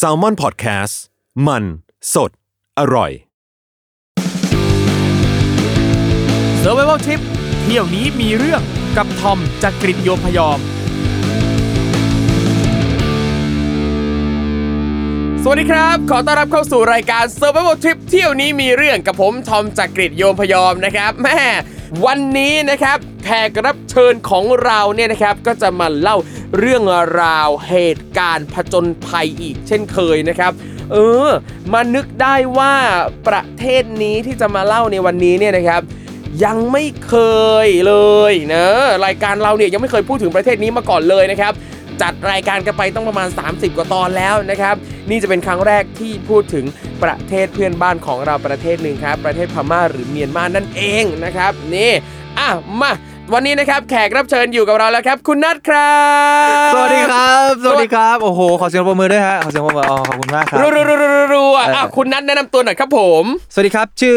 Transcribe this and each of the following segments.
s a l m o n PODCAST มัน สด อร่อย s u r v i v a l Trip เที่ยวนี้มีเรื่องกับทอมจากกรีฑโยมพยอม สวัสดีครับ ขอต้อนรับเข้าสู่รายการ Survival Trip เที่ยวนี้มีเรื่องกับผมทอมจากกรีฑโยมพยอมนะครับแม่ วันนี้นะครับแขกรับเชิญของเราเนี่ยนะครับก็จะมาเล่าเรื่องราวเหตุการณ์ผจญภัยอีกเช่นเคยนะครับเออ มานึกได้ว่าประเทศนี้ที่จะมาเล่าในวันนี้เนี่ยนะครับ ยังไม่เคยเลยนะรายการเราเนี่ยยังไม่เคยพูดถึงประเทศนี้มาก่อนเลยนะครับ จัดรายการกันไปต้องประมาณ 30 กว่าตอนแล้วนะครับ นี่จะเป็นครั้งแรกที่พูดถึงประเทศเพื่อนบ้านของเราประเทศหนึ่งครับ ประเทศพม่าหรือเมียนมานั่นเองนะครับ นี่ อะ มา วันนี้นะครับแขกรับเชิญอยู่กับเราแล้วครับ คุณนัทครับ สวัสดีครับ สวัสดีครับ โอ้โห ขอเสียงปรบมือด้วยฮะ ขอเสียงปรบมืออ๋อขอบคุณมากครับรัวรัวรัวรัวรัวเอออ่อะคุณนัทแนะนำตัวหน่อยครับผม สวัสดีครับ ชื่อ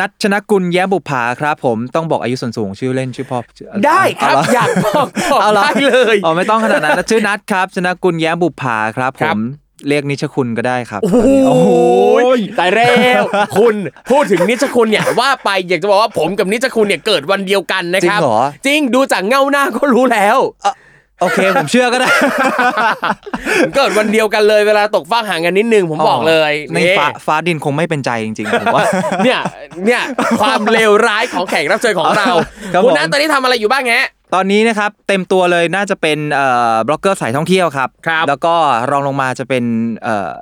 นัทชนกุลแย้มบุปผาครับผม ต้องบอกอายุส่วนสูงชื่อเล่นชื่อพ่อชื่อได้ครับเเหอยากบอกบอกเอาหรอได้เลย อ๋อไม่ต้องขนาดนั้น ชื่อนัทครับ ชนกุลแย้มบุปผาครับผครับม เรียกนิชคุณก็ได้ครับโอ้โหตายแล้วคุณพูดถึงนิชคุณเนี่ยว่าไปอยากจะบอกว่าผมกับนิชคุณเนี่ยเกิดวันเดียวกันนะครับจริงเหรอ จริงดูจากเบ้าหน้าก็รู้แล้ว โอเค ผมเชื่อก็ได้ เกิดวันเดียวกันเลยเวลาตกฟากห่างกันนิดนึงผมบอกเลยในฟ้าฟ้าดินคงไม่เป็นใจจริงๆผมว่า เนี่ยเนี่ยความเลวร้ายของแขกรับเชิญของเราครับคุณผมนัทตอนนี้ทำอะไรอยู่บ้างฮะ ตอนนี้นะครับเต็มตัวเลยน่าจะเป็นเอ่อบล็อกเกอร์สายท่องเที่ยวครับ ครับแล้วก็รองลงมาจะเป็นเอ่อ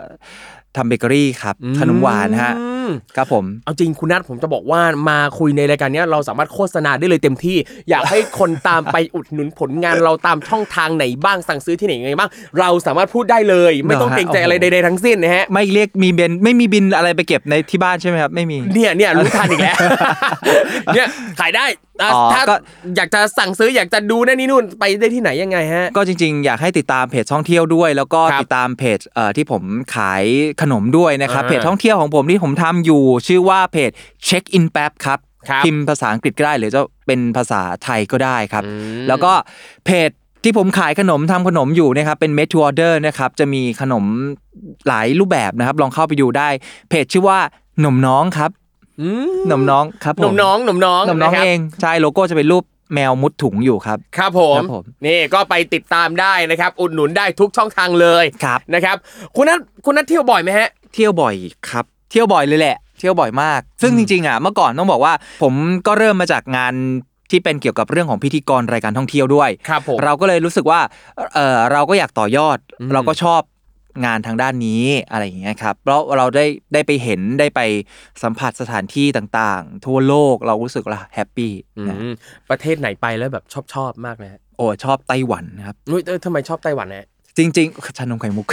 ทำเบเกอรี่ครับขนมหวานฮะอืม ครับผม เอาจริงคุณนัทผมจะบอกว่ามาคุยในรายการเนี้ยเราสามารถโฆษณาได้เลยเต็มที่ อยากให้คนตามไปอุดหนุนผลงานเราตามช่องทางไหนบ้างสั่งซื้อที่ไหนยังไงบ้าง เราสามารถพูดได้เลย ไม่ต้องเหรอฮะเกรงใจอะไรโอ้โหใดๆทั้งสิ้นนะฮะไม่เรียกมีเบนไม่มีบินอะไรไปเก็บในที่บ้านใช่ไหมครับ ไม่มี เนี่ยเนี่ยรู้ทันอีกแล้ว เนี่ยขายได้ อะอ๋อถ้าก็ อยากจะสั่งซื้ออยากจะดูนั่นนี่นู่นไปได้ที่ไหนยังไงฮะ ก็จริงๆ อยากให้ติดตามเพจท่องเที่ยวด้วย แล้วก็ครับติดตามเพจเอ่อที่ผมขายขนมด้วยนะครับอ่าเพจท่องเที่ยวของผมที่ผมทำอยู่ชื่อว่าเพจ Check In แป๊บครับครับพิมพ์ภาษาอังกฤษก็ได้หรือจะเป็นภาษาไทยก็ได้ครับ อืม แล้วก็เพจที่ผมขายขนมทำขนมอยู่นะครับเป็น made to order นะครับจะมีขนมหลายรูปแบบนะครับ ลองเข้าไปดูได้ เพจชื่อว่าหนมน้องครับอืม หนมน้องครับหนุ่มน้องหนุ่มน้องหนมน้องะครับเองใช่โลโก้จะเป็นรูปแมวมุดถุงอยู่ครับครับผมครับผม นี่ก็ไปติดตามได้นะครับ อุดหนุนได้ทุกช่องทางเลยครับนะครับ คุณนัทคุณนัทเที่ยวบ่อยไหมฮะ เที่ยวบ่อยครับ เที่ยวบ่อยเลยแหละ เที่ยวบ่อยมาก ซึ่งจริงๆอะเมื่อก่อนต้องบอกว่า ผมก็เริ่มมาจากงานที่เป็นเกี่ยวกับเรื่องของพิธีกรรายการท่องเที่ยวด้วยครับผมเราก็เลยรู้สึกว่าเออเราก็อยากต่อยอดอืมเราก็ชอบ งานทางด้านนี้อะไรอย่างเงี้ยครับเพราะเราได้ได้ไปเห็นได้ไปสัมผัสสถานที่ต่างๆ ทั่วโลกเรารู้สึกว่าแฮปปี้อืนะมประเทศไหนไปแล้วแบบชอบชอบมากเลยฮะโอ้ชอบไต้หวันนะครับนุ้ยเออทำไมชอบไต้หวันฮะจริงๆชานมไข่มุก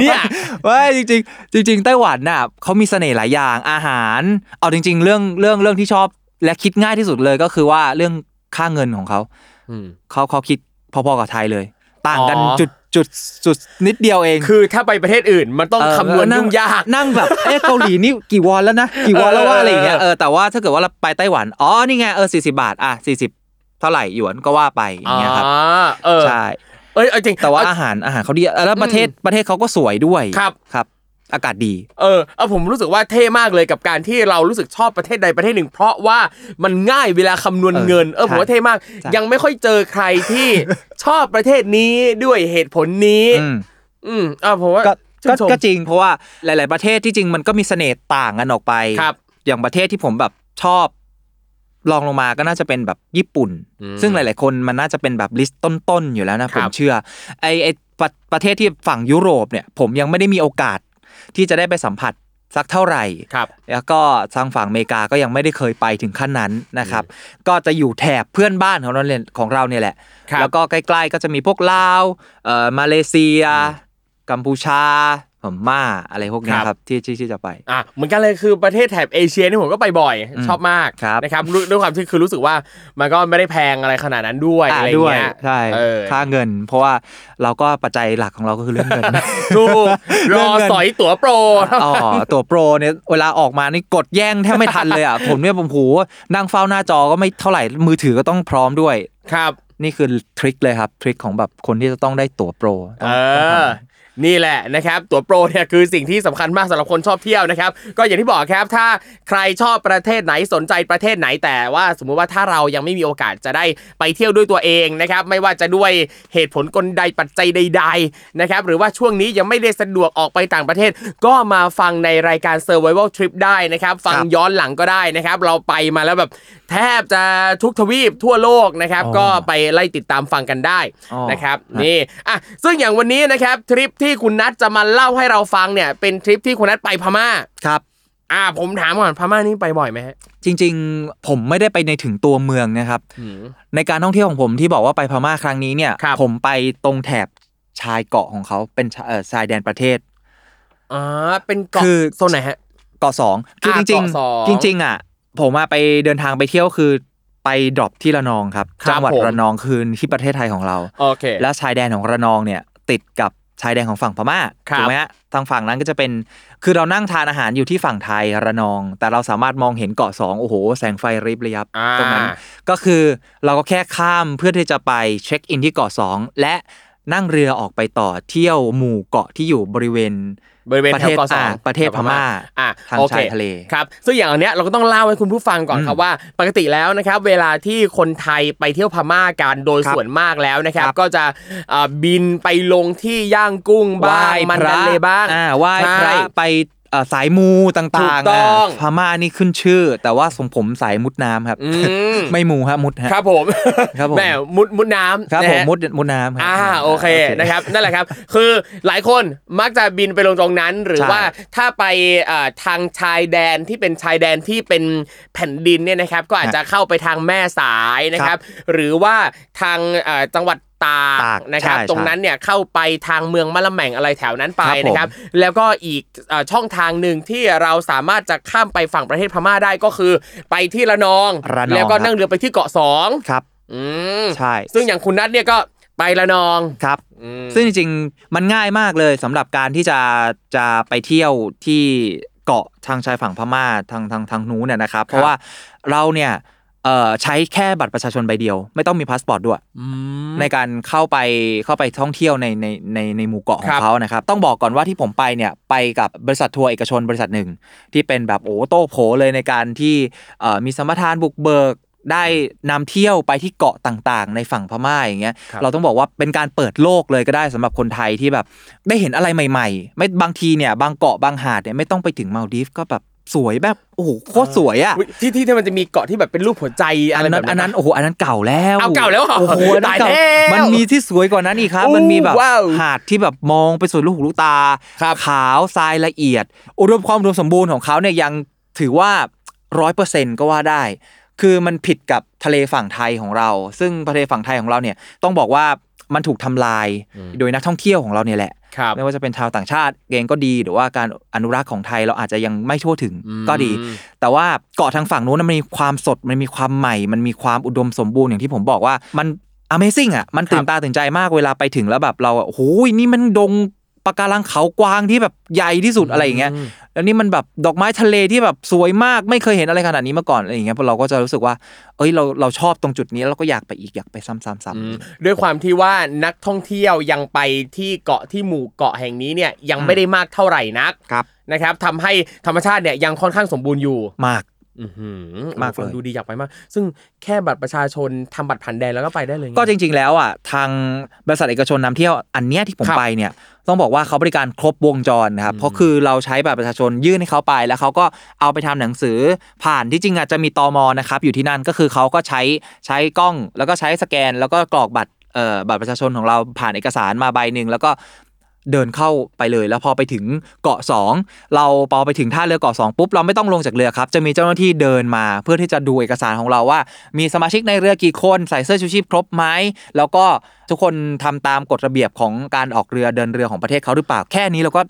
เนี่ยว่าจริงๆจริง ๆ ไต้หวันน่ะเขามีเสน่ห์หลายอย่างอาหาร เอาจริง ๆ เรื่องเรื่องเรื่องที่ชอบและคิดง่ายที่สุดเลยก็คือว่าเรื่องค่าเงินของเขาอืมเขาเขาคิดพอๆกับไทยเลย ต่างกันอ๋อจุด จุดจุดนิดเดียวเอง คือถ้าไปประเทศอื่นมันต้องเออคำนวณนั่ยุ่งยากนั่งแบบเอ๊ะเกาหลีนี่กี่วอนแล้วนะกี่วอนแล้วว่าเอออะไรอย่างเงี้ยเออเออแต่ว่าถ้าเกิดว่าเราไปไต้หวันอ๋อนี่ไงเออสี่สิบาทอะสี่สิบเท่าไหร่หยวนก็ว่าไปอย่างเงี้ยครับอ่าเออใช่เอ้ยเอาจริงแต่ว่าเออาหารอาหารเขาดีแล้วประเทศประเทศเขาก็สวยด้วยครับครับ อากาศดี เออเอาผมรู้สึกว่าเท่มากเลยกับการที่เรารู้สึกชอบประเทศใดประเทศหนึ่ง เพราะว่ามันง่ายเวลาคำนวณเออเงิน เออผมว่าใช่เท่มากใช่ยังไม่ค่อยเจอใครที่ชอบประเทศนี้ด้วยเหตุผลนี้ อืมอืมอ่าผมว่าก็ชื่ก็นชมก็จริง เพราะว่าหลาย ๆ ประเทศที่จริงมันก็มีเสน่ห์ต่างกันออกไปครับ อย่างประเทศที่ผมแบบชอบลองลงมาก็น่าจะเป็นแบบญี่ปุ่นอืมซึ่งหลาย ๆ คนมันน่าจะเป็นแบบลิสต์ต้น ๆ อยู่แล้วนะคผรับมเชื่อไอไอประประเทศที่ฝั่งยุโรปเนี่ย ผมยังไม่ได้มีโอกาส ที่จะได้ไปสัมผัสสักเท่าไหร่ครับแล้วก็ทางฝั่งอเมริกาก็ยังไม่ได้เคยไปถึงขั้นนั้นนะครับ ก็จะอยู่แถบเพื่อนบ้านของเราเนี่ยของเราเนี่ยแหละครับแล้วก็ใกล้ ๆ ก็จะมีพวกลาวเอ่อมาเลเซีย กัมพูชาพ ม่าอะไรพวกเนี้ยครับครับที่ที่ที่จะไปอะเหมือนกันเลยคือประเทศแถบเอเชียนี่ผมก็ไปบ่อยอืมชอบมากครับนะครับรู้ด้วยความที่คือรู้สึกว่ามันก็ไม่ได้แพงอะไรขนาดนั้นด้วยอ่าอะไรด้วยเงี้ยใช่เออค่าเงิน เพราะว่าเราก็ปัจจัยหลักของเราก็คือเรื่องเงินถูกเรื่รองอเงินสอยตั๋วโปรอ๋อตัวโปรเนี่ยเวลาออกมานี่กดแย่งแทบไม่ทันเลยอะผมเนี่ยผมโหนั่งเฝ้าหน้าจอก็ไม่เท่าไหร่มือถือก็ต้องพร้อมด้วยครับนี่คือทริคเลยครับทริคของแบบคนที่จะต้องได้ตั๋วโปรต้เอองต้องทำอ นี่แหละนะครับตั๋วโปรเนี่ยคือสิ่งที่สำคัญมากสำหรับคนชอบเที่ยวนะครับก็อย่างที่บอกครับถ้าใครชอบประเทศไหนสนใจประเทศไหนแต่ว่าสมมุติว่าถ้าเรายังไม่มีโอกาสจะได้ไปเที่ยวด้วยตัวเองนะครับไม่ว่าจะด้วยเหตุผลกลใดปัจจัยใดๆนะครับหรือว่าช่วงนี้ยังไม่ได้สะดวกออกไปต่างประเทศ ก็มาฟังในรายการ Survival Trip ได้นะครับฟังครับย้อนหลังก็ได้นะครับเราไปมาแล้วแบบแทบจะทุกทวีปทั่วโลกนะครับอ๋อก็ไปไล่ติดตามฟังกันได้อ๋อนะครับครับนี่อะซึ่งอย่างวันนี้นะครับทริปที่คุณนัทจะมาเล่าให้เราฟังเนี่ย เป็นทริปที่คุณนัทไปพม่าครับ อ่า ผมถามก่อนพม่านี่ไปบ่อยไหมฮะ จริง ๆ ผมไม่ได้ไปในถึงตัวเมืองนะครับ ในการท่องเที่ยวของผมที่บอกว่าไปพม่าครั้งนี้เนี่ย ครับ ผมไปตรงแถบชายเกาะของเขาเป็นชาเอ่อชายแดนประเทศ อ่าเป็นเกาะคือ โซนไหนฮะ เกาะสองคืออ่าจริงเกาะสองๆจริง ๆ อะ ผมมาไปเดินทางไปเที่ยวคือไปดรอปที่ระนองครับครับจังหวัดผม ระนองคือที่ประเทศไทยของเรา โอเค และชายแดนของระนองเนี่ยติดกับ ชายแดนของฝั่งพม่าครับถูกไหมฮะทางฝั่งนั้นก็จะเป็น คือเรานั่งทานอาหารอยู่ที่ฝั่งไทยระนอง แต่เราสามารถมองเห็นเกาะสองโอ้โห แสงไฟริบระยับอ่าตรงนั้น ก็คือเราก็แค่ข้ามเพื่อที่จะไปเช็คอินที่เกาะสองและนั่งเรือออกไปต่อเที่ยวหมู่เกาะที่อยู่บริเวณ บริเวณประแถเทวศเกาะสองอ่าประเทศพม่าอะทางโอเคชายทะเลครับซึ่งอย่างอันเนี้ยเราก็ต้องเล่าให้คุณผู้ฟังก่อนอืมครับว่า ปกติแล้วนะครับเวลาที่คนไทยไปเที่ยวพม่ากันโดยครับส่วนมากแล้วนะครับครับก็จะเอ่อบินไปลงที่ย่างกุ้งบ้างมันดันเลบ้างอ่าไหว้พระใช่ไปเอ่อ สายมูต่างๆถูกต้องาพม่านี่ขึ้นชื่อ แต่ว่าสมผมสายมุดน้ำครับอืมไม่มูฮะมุดฮะครับผมครับผมแหมมุดมุดน้ำครับนะผมฮะมุดมุดน้ำรับอ่าโอเคนะครับนั่นแหละครับ คือหลายคนมักจะบินไปลงตรงนั้น หรือใช่ว่าถ้าไปเอ่อทางชายแดนที่เป็นชายแดนที่เป็นแผ่นดินเนี่ยนะครับ ก็อาจจะเข้าไปทางแม่สายนะครับ หรือว่าทางเอ่อจังหวัดตากตากนะครับใช่ตรงนั้นเนี่ยเข้าไปทางเมืองมะละแม่งอะไรแถวนั้นไปครับผมนะครับแล้วก็อีกเอ่อช่องทางหนึ่งที่เราสามารถจะข้ามไปฝั่งประเทศพม่าได้ก็คือ ไปที่ระนองระนองแล้วก็ครับนั่งเรือไปที่เกาะสองครับอืมใช่ซึ่งอย่างคุณนัทเนี่ยก็ไประนองครับอืมซึ่งจริงๆมันง่ายมากเลยสำหรับการที่จะจะไปเที่ยวที่เกาะทางชายฝั่งพม่าทางทางทางนู้นเนี่ยนะครับ เพราะว่าเราเนี่ย เอ่อใช้แค่บัตรประชาชนใบเดียว ไม่ต้องมีพาสปอร์ตด้วยในการเข้าไปเข้าไปท่องเที่ยวในในในในหมู่เกาะขอครังบเขานะครับต้องบอกก่อนว่าที่ผมไปเนี่ยไปกับบริษัททัวร์เอกชนบริษัทหนึ่ง ที่เป็นแบบโอ้โต้โผเลยในการที่เอ่อมีสมรทานบุกเบิกได้นำเที่ยวไปที่เกาะต่างๆ ในฝั่งพม่าอย่างเงี้ยครับเราต้องบอกว่าเป็นการเปิดโลกเลยก็ได้สำหรับคนไทยที่แบบได้เห็นอะไรใหม่ ๆ ไม่บางทีเนี่ยบางเกาะบางหาดเนี่ยไม่ต้องไปถึงมาลดีฟก็แบบ สวยแบบโอ้โหโคตรสวยอะอุ๊ยที่ที่ที่มันจะมีเกาะที่แบบเป็นรูปหัวใจอะไรอันแบนั้บนอันนั้นปะโอ้โหอันนั้นเก่าแล้วเอาเก่าแล้วเหรอโอ้โหอันนั้นเก่าตายแล้วมันมีที่สวยกว่านั้นอีกครับอู้มันมีแบบว้าวหาดที่แบบมองไปสุดลูกหูลูกตาครับขาวทรายละเอียดอุดมความอุดมสมบูรณ์ของเขาเนี่ยยังถือว่าร้อยเปอร์เซ็นก็ว่าได้ คือมันผิดกับทะเลฝั่งไทยของเรา ซึ่งทะเลฝั่งไทยของเราเนี่ยต้องบอกว่า มันถูกทำลายโดยนักท่องเที่ยวของเราเนี่ยแหละครับไม่ว่าจะเป็นชาวต่างชาติเองก็ดี หรือว่าการอนุรักษ์ของไทยเราอาจจะยังไม่ทั่วถึงอืมก็ดี แต่ว่าเกาะทางฝั่งนู้นนะมันมีความสดมันมีความใหม่ มันมีความอุดมสมบูรณ์อย่างที่ผมบอกว่ามัน Amazing อะมันตื่นตาตื่นใจมากเวลาไปถึงแล้วแบบเราอะโอ้โหนี่มันดง ปะการังเขากวางที่แบบใหญ่ที่สุดอะไรอย่างเงี้ยแล้วนี่มันแบบดอกไม้ทะเลที่แบบสวยมากไม่เคยเห็นอะไรขนาดนี้มาก่อนอะไรอย่างเงี้ยพวกเราก็จะรู้สึกว่า เอ้ยเราเราชอบตรงจุดนี้แล้วเราก็อยากไปอีกอยากไปซ้ำๆๆอืมด้วยความที่ว่านักท่องเที่ยวยังไปที่เกาะที่หมู่เกาะแห่งนี้เนี่ยยังไม่ได้มากเท่าไหร่นักครับนะครับทำให้ธรรมชาติเนี่ยยังค่อนข้างสมบูรณ์อยู่มากอื้อหือ มากฟังเลยดูดีอยากไปมาก ซึ่งแค่บัตรประชาชนทำบัตรผ่านแดนแล้วก็ไปได้เลยไก็จริง ๆ แล้วอะทางบริษัทเอกชนนำเที่ยวอันเนี้ยที่ผมครับไปเนี่ยต้องบอกว่าเขาบริการครบวงจรนะครับเพราะคือเราใช้บัตรประชาชนยื่นให้เขาไป แล้วเขาก็เอาไปทำหนังสือผ่านที่จริงอาจจะมีตมนะครับอยู่ที่นั่นก็คือเขาก็ใช้ใช้กล้องแล้วก็ใช้สแกน แล้วก็กรอกบัตรเอ่อบัตรประชาชนของเราผ่านเอกสารมาใบหนึ่งแล้วก็ เดินเข้าไปเลย แล้วพอไปถึงเกาะ 2 เราพอไปถึงท่าเรือเกาะ2ปุ๊บเราไม่ต้องลงจากเรือครับจะมีเจ้าหน้าที่เดินมาเพื่อที่จะดูเอกสารของเราว่า มีสมาชิกในเรือกี่คนใส่เสื้อชูชีพครบไหมแล้วก็ทุกคนทำตามกฎระเบียบของการออกเรือเดินเรือของประเทศเขาหรือเปล่าแค่นี้เราก็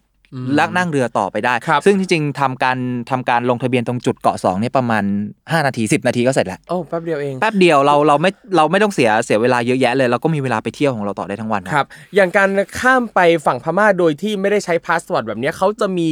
ลักนั่งเรือต่อไปได้ครับซึ่งที่จริงทำการทำการลงทะเบียนตรงจุดเกาะ2เนี่ยประมาณ 5 นาที 10 นาทีก็เสร็จแล้วโอ้แป๊บเดียวเองแป๊บเดียวเราเราไม่เราไม่ต้องเสียเสียเวลาเยอะแยะเลยเราก็มีเวลาไปเที่ยวของเราต่อได้ทั้งวันครับอย่างการข้ามไปฝั่งพม่าโดยที่ไม่ได้ใช้พาสปอร์ตแบบเนี้ยเขาจะมี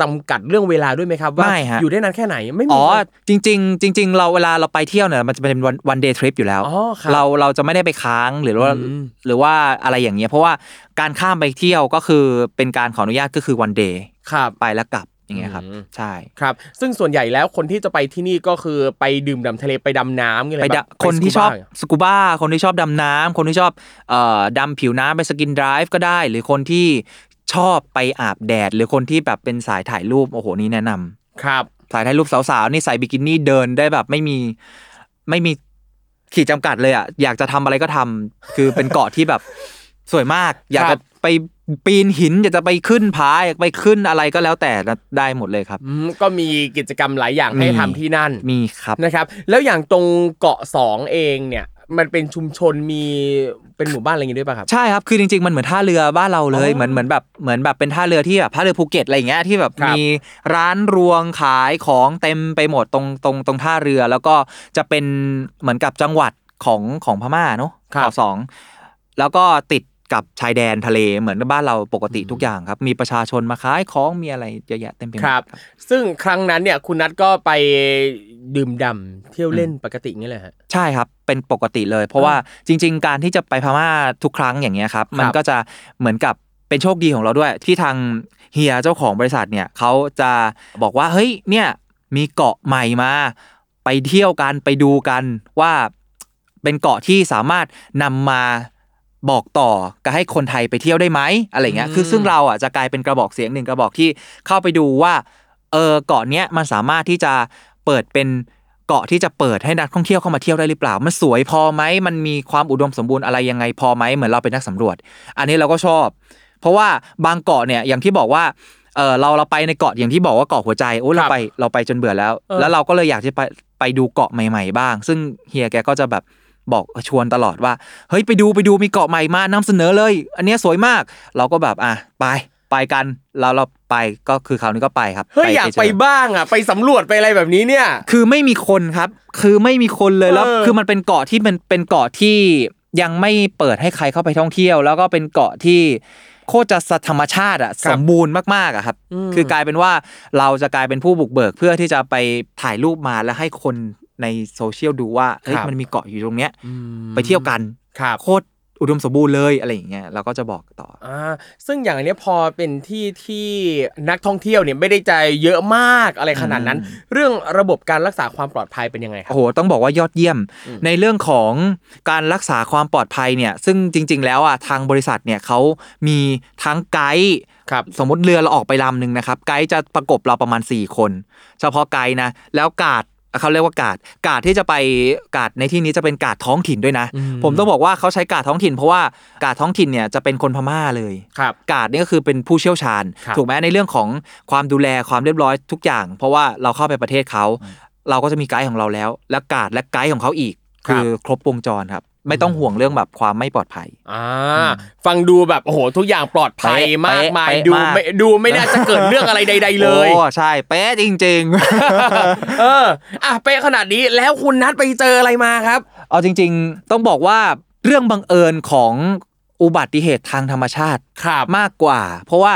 จำกัดเรื่องเวลาด้วยไหมครับว่าไม่ฮะอยู่ได้นานแค่ไหนไม่มีอ๋อครับจริงๆจริงๆเราเวลาเราไปเที่ยวเนี่ยมันจะเป็นวัน one day trip อยู่แล้วอ๋อครับเราเราจะไม่ได้ไปค้างหรือว่าอืมหรือว่าอะไรอย่างเงี้ยเพราะว่าการข้ามไปเที่ยวก็คือเป็นการขออนุญาตก็คือวัน one dayครับไปแล้วกลับอย่างเงี้ยครับใช่ครับ ซึ่งส่วนใหญ่แล้วคนที่จะไปที่นี่ก็คือไปดื่มด่ำทะเลไปดำน้ำอะไรแบบคนที่ชอบสกูบ้าคนที่ชอบดำน้ำ คนที่ชอบเอ่ดำผิวน้ำไปสกินไดฟ์ก็ได้ หรือคนที่ชอบไปอาบแดด หรือคนที่แบบเป็นสายถ่ายรูปโอ้โหนี่แนะนำครับสายถ่ายรูปสาวๆนี่ใส่บิกินี่เดินได้แบบไม่มีไม่มีขีดจำกัดเลยอะอยากจะทำอะไรก็ทำ คือเป็นเกาะที่แบบสวยมาก อยากจะไป ปีนหินอยากจะไปขึ้นผาอยากไปขึ้นอะไรก็แล้วแต่ได้หมดเลยครับอืมก็มีกิจกรรมหลายอย่างให้มีทำที่นั่นมีครับนะครับ แล้วอย่างตรงเกาะสองเองเนี่ยมันเป็นชุมชนมีเป็นหมู่บ้านอะไรอย่างงี้ด้วยป่ะครับใช่ครับคือจริงๆมันเหมือนท่าเรือบ้านเราเลยอ๋อเหมือนเหมือนแบบเหมือนแบบเป็นท่าเรือที่แบบท่าเรือภูเก็ตอะไรอย่างเงี้ยที่แบบครับมีร้านรวงขายของเต็มไปหมดตรงตรงตรงท่าเรือ แล้วก็จะเป็นเหมือนกับจังหวัดของของพม่าเนาะครับเกาะสองแล้วก็ติด กับชายแดนทะเลเหมือนบ้านเราปกติทุกอย่างครับ มีประชาชนมาขายของมีอะไรเยอะแยะเต็มไปหมดครับ ซึ่งครั้งนั้นเนี่ยคุณนัทก็ไปดื่มด่ำเที่ยวเล่นปกติอย่างเงี้ยเลยฮะใช่ครับเป็นปกติเลย เพราะว่าจริง ๆ การที่จะไปพม่าทุกครั้งอย่างเงี้ยครับมันก็จะเหมือนกับเป็นโชคดีของเราด้วย ที่ทางเฮียเจ้าของบริษัทเนี่ยเขาจะบอกว่าเฮ้ยเนี่ยมีเกาะใหม่มา ไปเที่ยวกันไปดูกันว่าเป็นเกาะที่สามารถนำมา บอกต่อก็ให้คนไทยไปเที่ยวได้ไหมอะไรเงี้ยคือซึ่งเราอะจะกลายเป็นกระบอกเสียงหนึ่งกระบอกที่เข้าไปดูว่าเออเกาะเนี้ยมันสามารถที่จะเปิดเป็นเกาะที่จะเปิดให้นักท่องเที่ยวเข้ามาเที่ยวได้หรือเปล่า มันสวยพอไหมมันมีความอุดมสมบูรณ์อะไรยังไงพอไหมเหมือนเราเป็นนักสำรวจ อันนี้เราก็ชอบ เพราะว่าบางเกาะเนี่ยอย่างที่บอกว่าเออเราเราไปในเกาะอย่างที่บอกว่าเกาะหัวใจโอ้ครัเราบไปเราไปจนเบื่อแล้วเออแล้วเราก็เลยอยากจะไปไปดูเกาะใหม่ ๆ บ้าง ซึ่งเฮียแกก็จะแบบ บอกชวนตลอดว่า เฮ้ยไปดูไปดูมีเกาะใหม่มานำเสนอเลย อันเนี้ยสวยมาก เราก็แบบอะไปไปกันแล้วเราไปก็คือคราวนี้ก็ไปครับเฮ้ยอยากเจไปบ้างอะไปสำรวจไปอะไรแบบนี้เนี่ย คือไม่มีคนครับ คือไม่มีคนเลยแล้วเออคือมันเป็นเกาะที่มันเป็นเกาะที่ยังไม่เปิดให้ใครเข้าไปท่องเที่ยว แล้วก็เป็นเกาะที่โคตรจะธรรมชาติอะสมบูรณ์มากๆอะครับ คือกลายเป็นว่าเราจะกลายเป็นผู้บุกเบิกเพื่อที่จะไปถ่ายรูปมาแล้วให้คน ในโซเชียลดูว่าเฮ้ยครับมันมีเกาะอยู่ตรงเนี้ยไปเที่ยวกันครับโคตรอุดมสมบูรณ์เลยอะไรอย่างเงี้ยเราก็จะบอกต่ออ่าซึ่งอย่างอันเนี้ยพอเป็นที่ที่นักท่องเที่ยวเนี่ยไม่ได้ใจเยอะมากอะไรขนาดนั้น เรื่องระบบการรักษาความปลอดภัยเป็นยังไงครัโอ้โหต้องบอกว่ายอดเยี่ยม ในเรื่องของการรักษาความปลอดภัยเนี่ย ซึ่งจริง ๆ แล้วอะทางบริษัทเนี่ยเขามีทั้งไกด์ครับสมมติเรือเราออกไปลำหนึ่งนะครับไกด์จะประกบเราประมาณ 4 คน เฉพาะไกด์นะแล้วกาด เขาเรียกว่ากาดกาดที่จะไปกาดในที่นี้จะเป็นกาดท้องถิ่นด้วยนะ ผมต้องบอกว่าเขาใช้กาดท้องถิ่น เพราะว่ากาดท้องถิ่นเนี่ยจะเป็นคนพม่าเลยครับกาดนี่ก็คือเป็นผู้เชี่ยวชาญครับถูกไหมในเรื่องของความดูแลความเรียบร้อยทุกอย่าง เพราะว่าเราเข้าไปประเทศเขาเราก็จะมีไกด์ของเราแล้ว และกาดและไกด์ของเขาอีกครับคือครบวงจรครับ ไม่ต้องห่วงเรื่องแบบความไม่ปลอดภัยอ่าฟังดูแบบโอ้โหทุกอย่างปลอดภัยเป๊ะมากมายเป๊ะดูมากไม่ดูไม่น่าจะเกิดเรื่องอะไรใด ๆ เลยโอ้ใช่เป๊ะจริงเอออะเป๊ะขนาดนี้แล้วคุณนัดไปเจออะไรมาครับๆเอาจริง ๆ ต้องบอกว่าเรื่องบังเอิญของอุบัติเหตุทางธรรมชาติครับมากกว่า เพราะว่า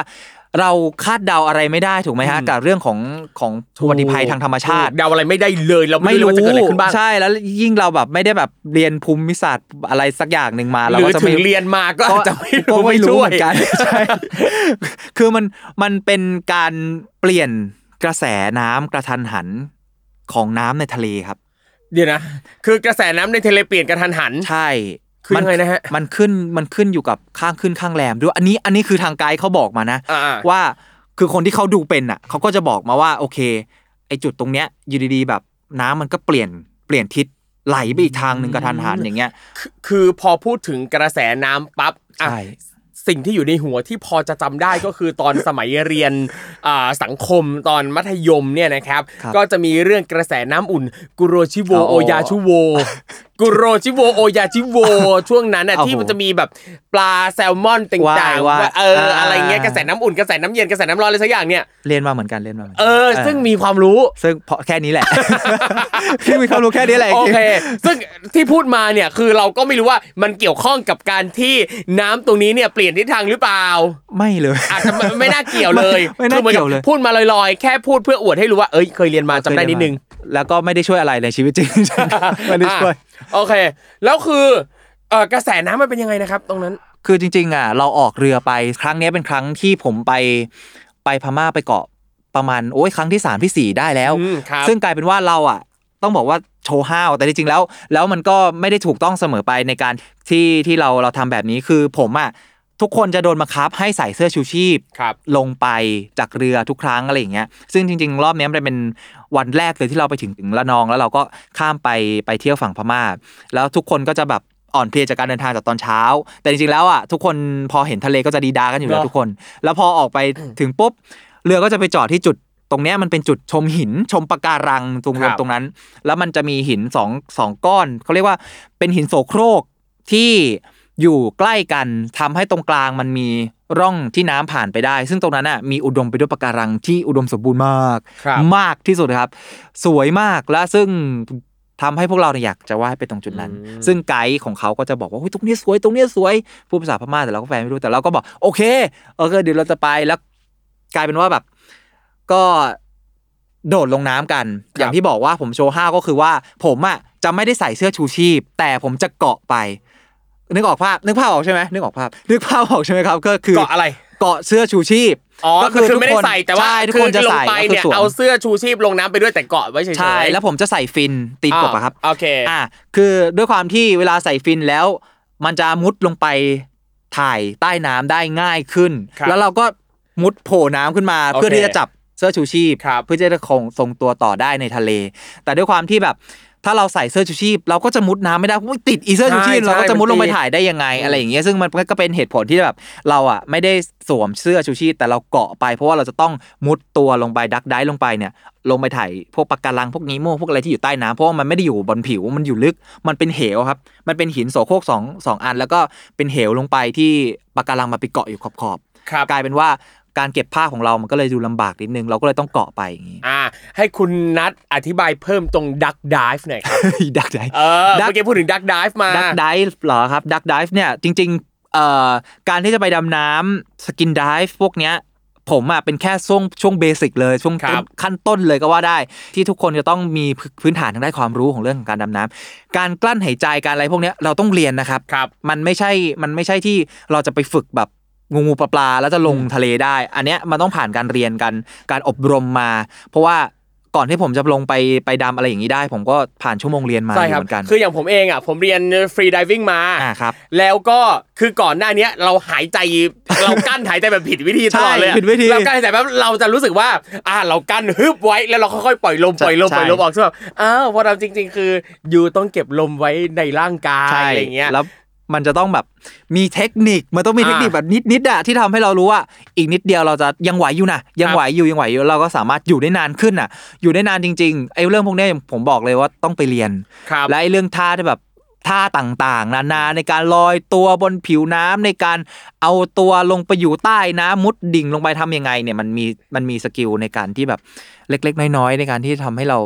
เราคาดเดาอะไรไม่ได้ถูกไหมฮะอืมกับเรื่องของของอุบัติภัยทางธรรมชาติถูกเดาอะไรไม่ได้เลยเราไม่รู้ว่าจะเกิดอะไรขึ้นบ้างใช่แล้วยิ่งเราแบบไม่ได้แบบเรียนภูมิศาสตร์อะไรสักอย่างหนึ่งมาหเรารือก็จะถึไม่งเรียนมาก็อาจจะไม่ก็รู้ไม่ไม่รู้ช่วเหยมือนกันใช่คือมันมันเป็นการเปลี่ยนกระแสน้ำกระทันหันของน้ำในทะเลครับ เดี๋ยวนะ คือกระแสน้ำในทะเลเปลี่ยนกระทันหันใช่ คือยังไงนะฮะมันขึ้นมันขึ้นอยู่กับข้างขึ้นข้างแรมด้วยอันนี้อันนี้คือทางไกด์เขาบอกมานะอ่าว่าคือคนที่เขาดูเป็นอะเขาก็จะบอกมาว่าโอเค ไอจุดตรงเนี้ยอยู่ดีๆแบบน้ำมันก็เปลี่ยนเปลี่ยนทิศไหลไปอีกทางหนึ่งกระทันหันอย่างเงี้ย คือคือพอพูดถึงกระแสน้ำปั๊บอะใช่สิ่งที่อยู่ในหัวที่พอจะจำได้ก็คือตอนสมัยเรียนอ่าสังคมตอนมัธยมเนี่ยนะครับครับก็จะมีเรื่องกระแสน้ำอุ่นกุโรชิโวอ๋อโอยาชิโว กุโรชิโวโอยาชิโวช่วงนั้นน่ะโอ้โหที่มันจะมีแบบปลาแซลมอนต่างว่าๆว่าว่าเอออ่าอะไรเงี้ยกระแสน้ำอุ่นกระแสน้ำเย็นกระแสน้ำร้อนอะไรสักอย่างเนี่ยเรียนมาเหมือนกันเรียนมาหมืนกันเออ ซึ่งมีความรู้ซึ่งเพราะแค่นี้แหละพี่มีความรู้แค่นี้แหละโอเค ซึ่งที่พูดมาเนี่ยคือเราก็ไม่รู้ว่ามันเกี่ยวข้องกับการที่น้ำตรงนี้เนี่ยเปลี่ยนทิศทางหรือเปล่า ไม่เลยอาจจะไม่ไม่น่าเกี่ยวเลยไม่ไม่น่าคือหมือเกี่ยวเลยพูดมาลอยๆ แค่พูดเพื่ออวดให้รู้ว่าเอ้ยเคยเรียนมาจำได้นิดนึงแล้วก็ไม่ได้ช่วยอะไรในชีวิตจริงไม่ได้ช่วยอะ โอเค แล้วคือเอ่อกระแสน้ำมันเป็นยังไงนะครับ ตรงนั้น คือจริง ๆอะเราออกเรือไปครั้งเนี้ยเป็นครั้งที่ผมไปไปพม่าไปเกาะประมาณโอ้ยครั้งที่สามที่สี่ได้แล้วอืมครับซึ่งกลายเป็นว่าเราอะ ต้องบอกว่าโชว์ห้าวแต่จริงๆแล้ว แล้วมันก็ไม่ได้ถูกต้องเสมอไปในการที่ที่เราเราทำแบบนี้คือผมอะ ทุกคนจะโดนบังคับให้ใส่เสื้อชูชีพ ครับ ลงไปจากเรือทุกครั้งอะไรอย่างเงี้ย ซึ่งจริง ๆ รอบเนี้ยมันเป็นวันแรกเลยที่เราไปถึงถึงละนอง แล้วเราก็ข้ามไปไปเที่ยวฝั่งพม่า แล้วทุกคนก็จะแบบอ่อนเพลียจากการเดินทางจากตอนเช้า แต่จริงๆแล้วอะทุกคนพอเห็นทะเลก็จะดีดากันอยู่แล้วเนอะทุกคน แล้วพอออกไปถึงปุ๊บเรือก็จะไปจอดที่จุดตรงเนี้ยมันเป็นจุดชมหินชมปะการังตรงครับ ตรงนั้น แล้วมันจะมีหินสองสองก้อนเขาเรียกว่าเป็นหินโสโครกที่ อยู่ใกล้กันทำให้ตรงกลางมันมีร่องที่น้ำผ่านไปได้ ซึ่งตรงนั้นอะมีอุดมไปด้วยปะการังที่อุดมสมบูรณ์มากครับมากที่สุดครับ สวยมากและซึ่งทำให้พวกเราเนี่ยอยากจะว่ายไปตรงจุดนั้นอืมซึ่งไกด์ของเขาก็จะบอกว่าเฮ้ยตรงนี้สวยตรงนี้สวยพูดภาษาพม่าแต่เราก็แปลไม่รู้แต่เราก็บอกโอเคเออเดี๋ยวเราจะไปแล้ว กลายเป็นว่าแบบ ก็โดดลงน้ำกัน อย่างที่บอกว่าผมโชว์ห้าวก็คือว่า ผมอะจะไม่ได้ใส่เสื้อชูชีพ แต่ผมจะเกาะไป นึกออกภาพนึกภาพออกใช่ไหมนึกออกภาพนึกภาพออกใช่ไหมครับก็คือเกาะอะไรเกาะเสื้อชูชีพอ๋อก็คือไม่ได้ทุกนใส่แต่ว่าใช่ทุกคืคนจะลงใส่ไปก็คือเนี่ยสวมเอาเสื้อชูชีพลงน้ำไปด้วยแต่เกาะไว้เฉยๆใช่แล้วผมจะใส่ฟินตีนกบอะครับอ่าโอเคอ่าคือด้วยความที่เวลาใส่ฟินแล้ว มันจะมุดลงไปถ่ายใต้น้ำได้ง่ายขึ้นครับแล้วเราก็มุดโผล่น้ำขึ้นมาโอเคเพื่อที่จะจับเสื้อชูชีพครับเพื่อจะคงทรงตัวต่อได้ในทะเล แต่ด้วยความที่แบบ ถ้าเราใส่เสื้อชูชีพเราก็จะมุดน้ำไม่ได้เพราะว่าติดอีเสื้อชูชีพใช่เราก็จะมุดลงไปมันติดถ่ายได้ยังไงอะไรอย่างเงี้ยซึ่งมันก็เป็นเหตุผลที่แบบเราอะไม่ได้สวมเสื้อชูชีพแต่เราเกาะไป เพราะว่าเราจะต้องมุดตัวลงไปดักได้ลงไปเนี่ยลงไปถ่ายพวกปะการังพวกนี้โม่พวกอะไรที่อยู่ใต้น้ำเพราะว่ามันไม่ได้อยู่บนผิวมันอยู่ลึกมันเป็นเหวครับ มันเป็นหินโสโครกสองสองอัน แล้วก็เป็นเหวลงไปที่ปะการังมาไปเกาะอยู่ขอบขอบๆครับกลายเป็นว่า การเก็บผ้าของเรามันก็เลยดูลำบากนิดนึง เราก็เลยต้องเกาะไปอย่างงี้อ่า ให้คุณนัทอธิบายเพิ่มตรงดักดิฟหน่อยครับดักไดเออ Duck เมื่อกี้พูดถึงดักดิฟมาดักไดฟ์เหรอครับดักไดฟ์เนี่ยจริงๆเอ่อการที่จะไปดำน้ำสกินไดฟ์พวกเนี้ยผมอะเป็นแค่ช่วงช่วงเบสิกเลยช่วงครับขั้นต้นเลยก็ว่าได้ ที่ทุกคนจะต้องมีพื้นฐานทางด้านความรู้ของเรื่องของการดำน้ำการกลั้นหายใจการอะไรพวกเนี้ยเราต้องเรียนนะครับครับ มันไม่ใช่มันไม่ใช่ที่เราจะไปฝึกแบบ งูงูปลาปลาแล้วจะลงทะเลได้ อันเนี้ยมันต้องผ่านการเรียนกันการอบรมมา เพราะว่าก่อนที่ผมจะลงไปไปดำอะไรอย่างนี้ได้ ผมก็ผ่านชั่วโมงเรียนมาอใช่ยู่ครับเหมือนกัน คืออย่างผมเองอะผมเรียนฟรีดิวิ่งมาอ่าครับแล้วก็คือก่อนหน้าเนี้ยเราหายใจเรากั้นหายใจแบบผิดวิธีตลอดเลยอะใช่ผิดวิธีเรากั้นหายใจแบบเราจะรู้สึกว่า อ่าเรากั้นฮึบไว้แล้วเราค่อยๆปล่อยลมปล่อยลมใช่ปล่อยลมออกใช่ไหมอ้าวพอเราจริง ๆ คืออยู่ต้องเก็บลมไว้ในร่างกายใช่อะไรอย่างเงี้ยแล้ว มันจะต้องแบบมีเทคนิคมันต้องมีอ่าเทคนิคแบบนิดๆอะที่ทำให้เรารู้ว่าอีกนิดเดียวเราจะยังไหวอยู่นะยังครับไหวอยู่ยังไหวอยู่เราก็สามารถอยู่ได้นานขึ้นอะอยู่ได้นานจริงๆไอ้เรื่องพวกเนี้ยผมบอกเลยว่าต้องไปเรียนครับและไอ้เรื่องท่าที่แบบท่าต่างๆ นานาในการลอยตัวบนผิวน้ำในการเอาตัวลงไปอยู่ใต้น้ำมุดดิ่งลงไปทำยังไงเนี่ยมันมีมันมี skill ในการที่แบบเล็ก ๆ น้อยๆ ในการที่ทำให้เรา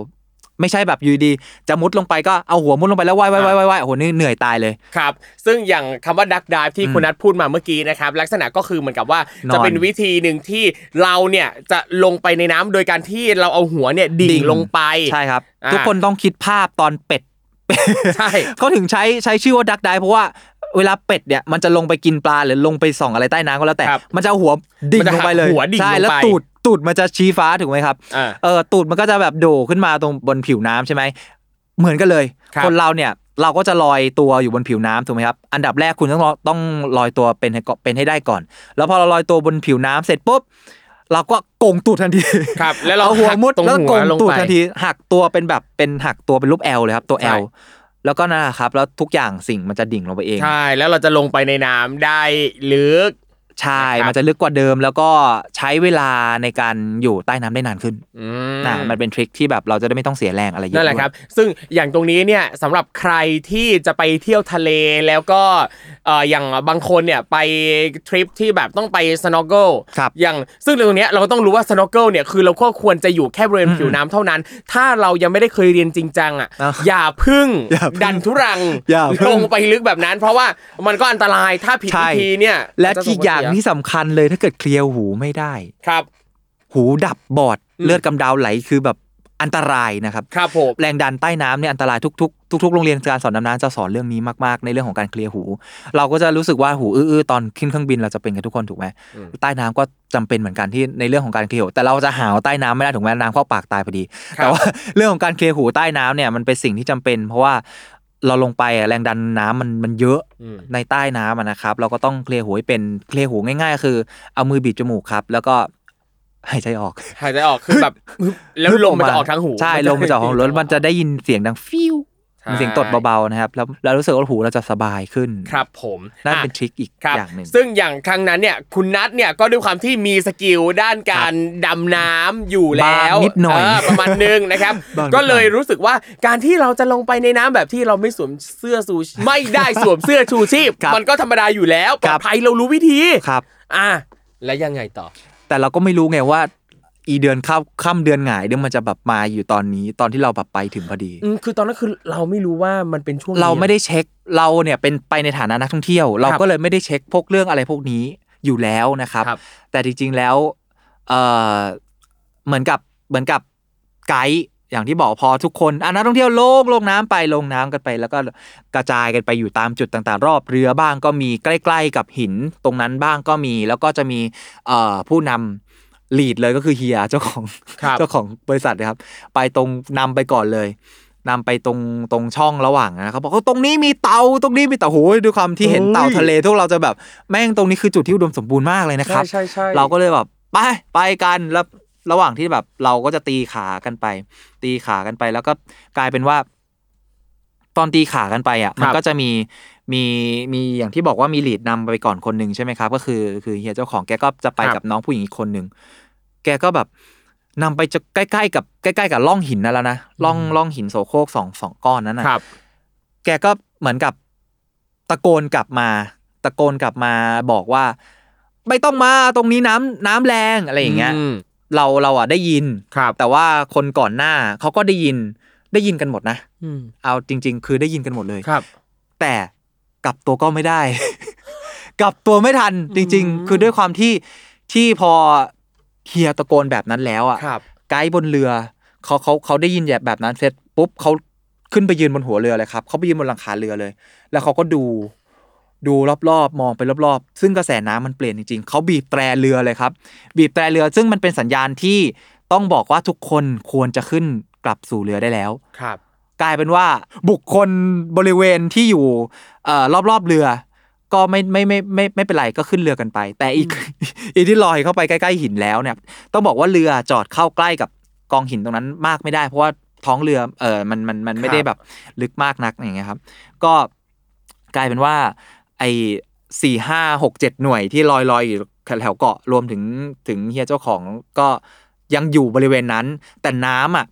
ไม่ใช่แบบอยู่ดีๆจะมุดลงไปก็เอาหัวมุดลงไปแล้วว่ายว่ายว่ายว่ายโอ้โหนี่เหนื่อยตายเลยครับ ซึ่งอย่างคำว่า duck dive ที่อืมคุณนัทพูดมาเมื่อกี้นะครับ ลักษณะก็คือเหมือนกับว่านอนจะเป็นวิธีหนึ่งที่เราเนี่ยจะลงไปในน้ำโดยการที่เราเอาหัวเนี่ยดิ่งลงไปใช่ครับอ่าทุกคนต้องคิดภาพตอนเป็ดใช่เขาถึงใช้ใช้ชื่อว่าดักไดเพราะว่าเวลาเป็ดเนี่ยมันจะลงไปกินปลาหรือลงไปส่องอะไรใต้น้ำก็แล้วแต่ครับมันจะเอาหัวดิ่งมันจะลงไปเลยหัวดิ่งใช่ลงไปแล้วตูด ตูดมันจะชี้ฟ้าถูกไหมครับอ่า เออตูดมันก็จะแบบโดขึ้นมาตรงบนผิวน้ำใช่ไหมเหมือนกันเลย ครับ คนเราเนี่ยเราก็จะลอยตัวอยู่บนผิวน้ำถูกไหมครับอันดับแรกคุณต้องต้องลอยตัวเป็นให้ก่อนเป็นให้ได้ก่อน แล้วพอเราลอยตัวบนผิวน้ำเสร็จปุ๊บเราก็โกงตูดทันที ครับ แล้วเราเอาหัวมุดตรงแล้วหัโกวงลงตูดไป ทันทีหักตัวเป็นแบบเป็นหักตัวเป็นรูป L เลยครับตัว ใช่ L แล้วก็นั่นแหละครับ แล้วทุกอย่างสิ่งมันจะดิ่งลงไปเอง ใช่ แล้วเราจะลงไปในน้ำได้ลึก ใช่นะครับมันจะลึกกว่าเดิมแล้วก็ใช้เวลาในการอยู่ใต้น้ำได้นานขึ้นอืมนะมันเป็นทริคที่แบบเราจะได้ไม่ต้องเสียแรงอะไรเยอะนั่นแหละด้วยครับ ซึ่งอย่างตรงนี้เนี่ยสำหรับใครที่จะไปเที่ยวทะเลแล้วก็เอ่ออย่างบางคนเนี่ยไปทริปที่แบบต้องไป snorkel ครับอย่างซึ่งตรงเนี้ยเราก็ต้องรู้ว่า snorkel เนี่ยคือเราก็ควรจะอยู่แค่บริเวณผิวน้ำเท่านั้น ถ้าเรายังไม่ได้เคยเรียนจริงจังอะอะอย่าพึ่งอย่าพึ่งดันทุรังอย่าพึ่งลงไปลึกแบบนั้น เพราะว่ามันก็อันตรายถ้าผิดใช่วิธีเนี่ยและจส่อีกอย่างผลเสีที่สำคัญเลยถ้าเกิด clear หูไม่ได้ครับ หูดับบอดอืมเลือดกำเดาไหลคือแบบอันตรายนะครับครับผมแรงดันใต้น้ำเนี่ยอันตรายทุกๆทุกๆโรงเรียนการสอนดำน้ำจะสอนเรื่องนี้มากๆ ในเรื่องของการเคลียร์หู เราก็จะรู้สึกว่าหูอื้อๆตอนขึ้นเครื่องบินเราจะเป็นกันทุกคนถูกไหมอืมใต้น้ำก็จำเป็นเหมือนกันที่ในเรื่องของการเคลียร์หูแต่เราจะหาวใต้น้ำไม่ได้ถูกไหมน้ำเข้าปากตายพอดีครับแต่ว่าเรื่องของการเคลียร์หูใต้น้ำเนี่ยมันเป็นสิ่งที่จำเป็น เพราะว่า เราลงไปอะแรงดันน้ำมันมันเยอะอืมในใต้น้ำอะนะครับ เราก็ต้องเคลียร์หูให้เป็นเคลียร์หูง่ายๆก็คือ เอามือบีบจมูกครับ แล้วก็หายใจออกหายใจออกคือแบบแล้วลมมันจะออกทั้งหูใช่ลมมันจะออกทางหูแล้วมันจะได้ยินเสียงดังฟิวใช่ มีเสียงตดเบาๆนะครับแล้วเรารู้สึกว่าหูเราจะสบายขึ้นครับผมนั่นอะเป็น trick อีกครับอย่างหนึ่งซึ่งอย่างครั้งนั้นเนี่ยคุณนัทเนี่ยก็ด้วยความที่มี skill ด้านการดำน้ำอยู่แล้วบ้างนิดหน่อยประมาณนึงนะครับบ้างนิดหน่อยก็เลยรู้สึกว่าการที่เราจะลงไปในน้ำแบบที่เราไม่สวมเสื้อชูชีพไม่ได้สวมเสื้อชูชีพ มันก็ธรรมดาอยู่แล้วปลอดภัยเรารู้วิธีครับ อะแล้วยังไงต่อ แต่เราก็ไม่รู้ไงว่า อีเดือนเข้าค่ำเดือนหงายเนี่ยมันจะแบบมาอยู่ตอนนี้ตอนที่เราแบบไปถึงพอดีอืมคือตอนนั้นคือเราไม่รู้ว่ามันเป็นช่วงเราไม่นี้ได้เช็คเราเนี่ยเป็นไปในฐานะนักท่องเที่ยว เราก็เลยไม่ได้เช็คพวกเรื่องอะไรพวกนี้อยู่แล้วนะครับครับแต่จริงๆแล้วเออเหมือนกับเหมือนกับไกด์อย่างที่บอกพอทุกคนอะนักท่องเที่ยวลงลงน้ำไปลงน้ำกันไป แล้วก็กระจายกันไปอยู่ตามจุดต่างๆ รอบเรือบ้างก็มีใกล้ ๆ กับหินตรงนั้นบ้างก็มี แล้วก็จะมีเอ่อผู้นำ ลีดเลยก็คือเฮียเจ้าของครับเจ้าของบริษัทนะครับ ไปตรงนำไปก่อนเลยนำไปตรงตรงช่องระหว่างนะเขาบอกว่าตรงนี้มีเตาตรงนี้มีเตาโหยด้วยความที่เห็นเต่าทะเลทุกเราจะแบบแม่งตรงนี้คือจุดที่อุดมสมบูรณ์มากเลยนะครับใช่ใช่ใช่เราก็เลยแบบไปไปกันแล้วระหว่างที่แบบเราก็จะตีขากันไป ตีขากันไปแล้วก็กลายเป็นว่า ตอนตีขากันไปอะมันก็จะมีมีมีอย่างที่บอกว่ามีลีดนำไปก่อนคนหนึ่งใช่ไหมครับ ก็คือคือเฮียเจ้าของแกก็จะไปกับน้องผู้หญิงอีกคนหนึ่ง แกก็แบบนำไปจะใกล้ๆกับใกล้ๆกับร่องหินนั่นแล้วนะร่องร่องหินโสโครกสองสองก้อนนั้นนะครับ แกก็เหมือนกับตะโกนกลับมา ตะโกนกลับมาบอกว่า ไม่ต้องมาตรงนี้น้ำน้ำแรงอะไรอย่างเงี้ยอืมเราเราอะได้ยินครับ แต่ว่าคนก่อนหน้าเขาก็ได้ยินได้ยินกันหมดนะอืมเอาจริง ๆ คือได้ยินกันหมดเลยครับ แต่กลับตัวก็ไม่ได้ กลับตัวไม่ทันจริงอืมๆคือด้วยความที่ที่พอ เฮียตะโกนแบบนั้นแล้วอะครับไกด์บนเรือเขาเขาเขาได้ยินแบบนั้นเสร็จปุ๊บเขาขึ้นไปยืนบนหัวเรือเลยครับเขาไปยืนบนหลังคาเรือเลย แล้วเขาก็ดูดูรอบๆ มองไปรอบๆ ซึ่งกระแสน้ำมันเปลี่ยนจริงๆ เขาบีบแตรเรือเลยครับ บีบแตรเรือ ซึ่งมันเป็นสัญญาณที่ต้องบอกว่าทุกคนควรจะขึ้นกลับสู่เรือได้แล้ว ครับ กลายเป็นว่าบุคคลบริเวณที่อยู่เอ่อรอบๆเรือ ก็ไม่ไม่ไม่ไม่ไม่เป็นไรก็ขึ้นเรือกันไป แต่อีกอีกที่ลอยเข้าไปใกล้ๆหินแล้วเนี่ย ต้องบอกว่าเรือจอดเข้าใกล้กับกองหินตรงนั้นมากไม่ได้ เพราะว่าท้องเรือเออมันมันมันไม่ได้แบบลึกมากนักอย่างเงี้ยครับ ก็กลายเป็นว่า ไอ้สี่ห้าหกเจ็ดหน่วยที่ลอยลอยอยู่แถวเกาะรวมถึงถึงเฮียเจ้าของก็ยังอยู่บริเวณนั้น แต่น้ำอะ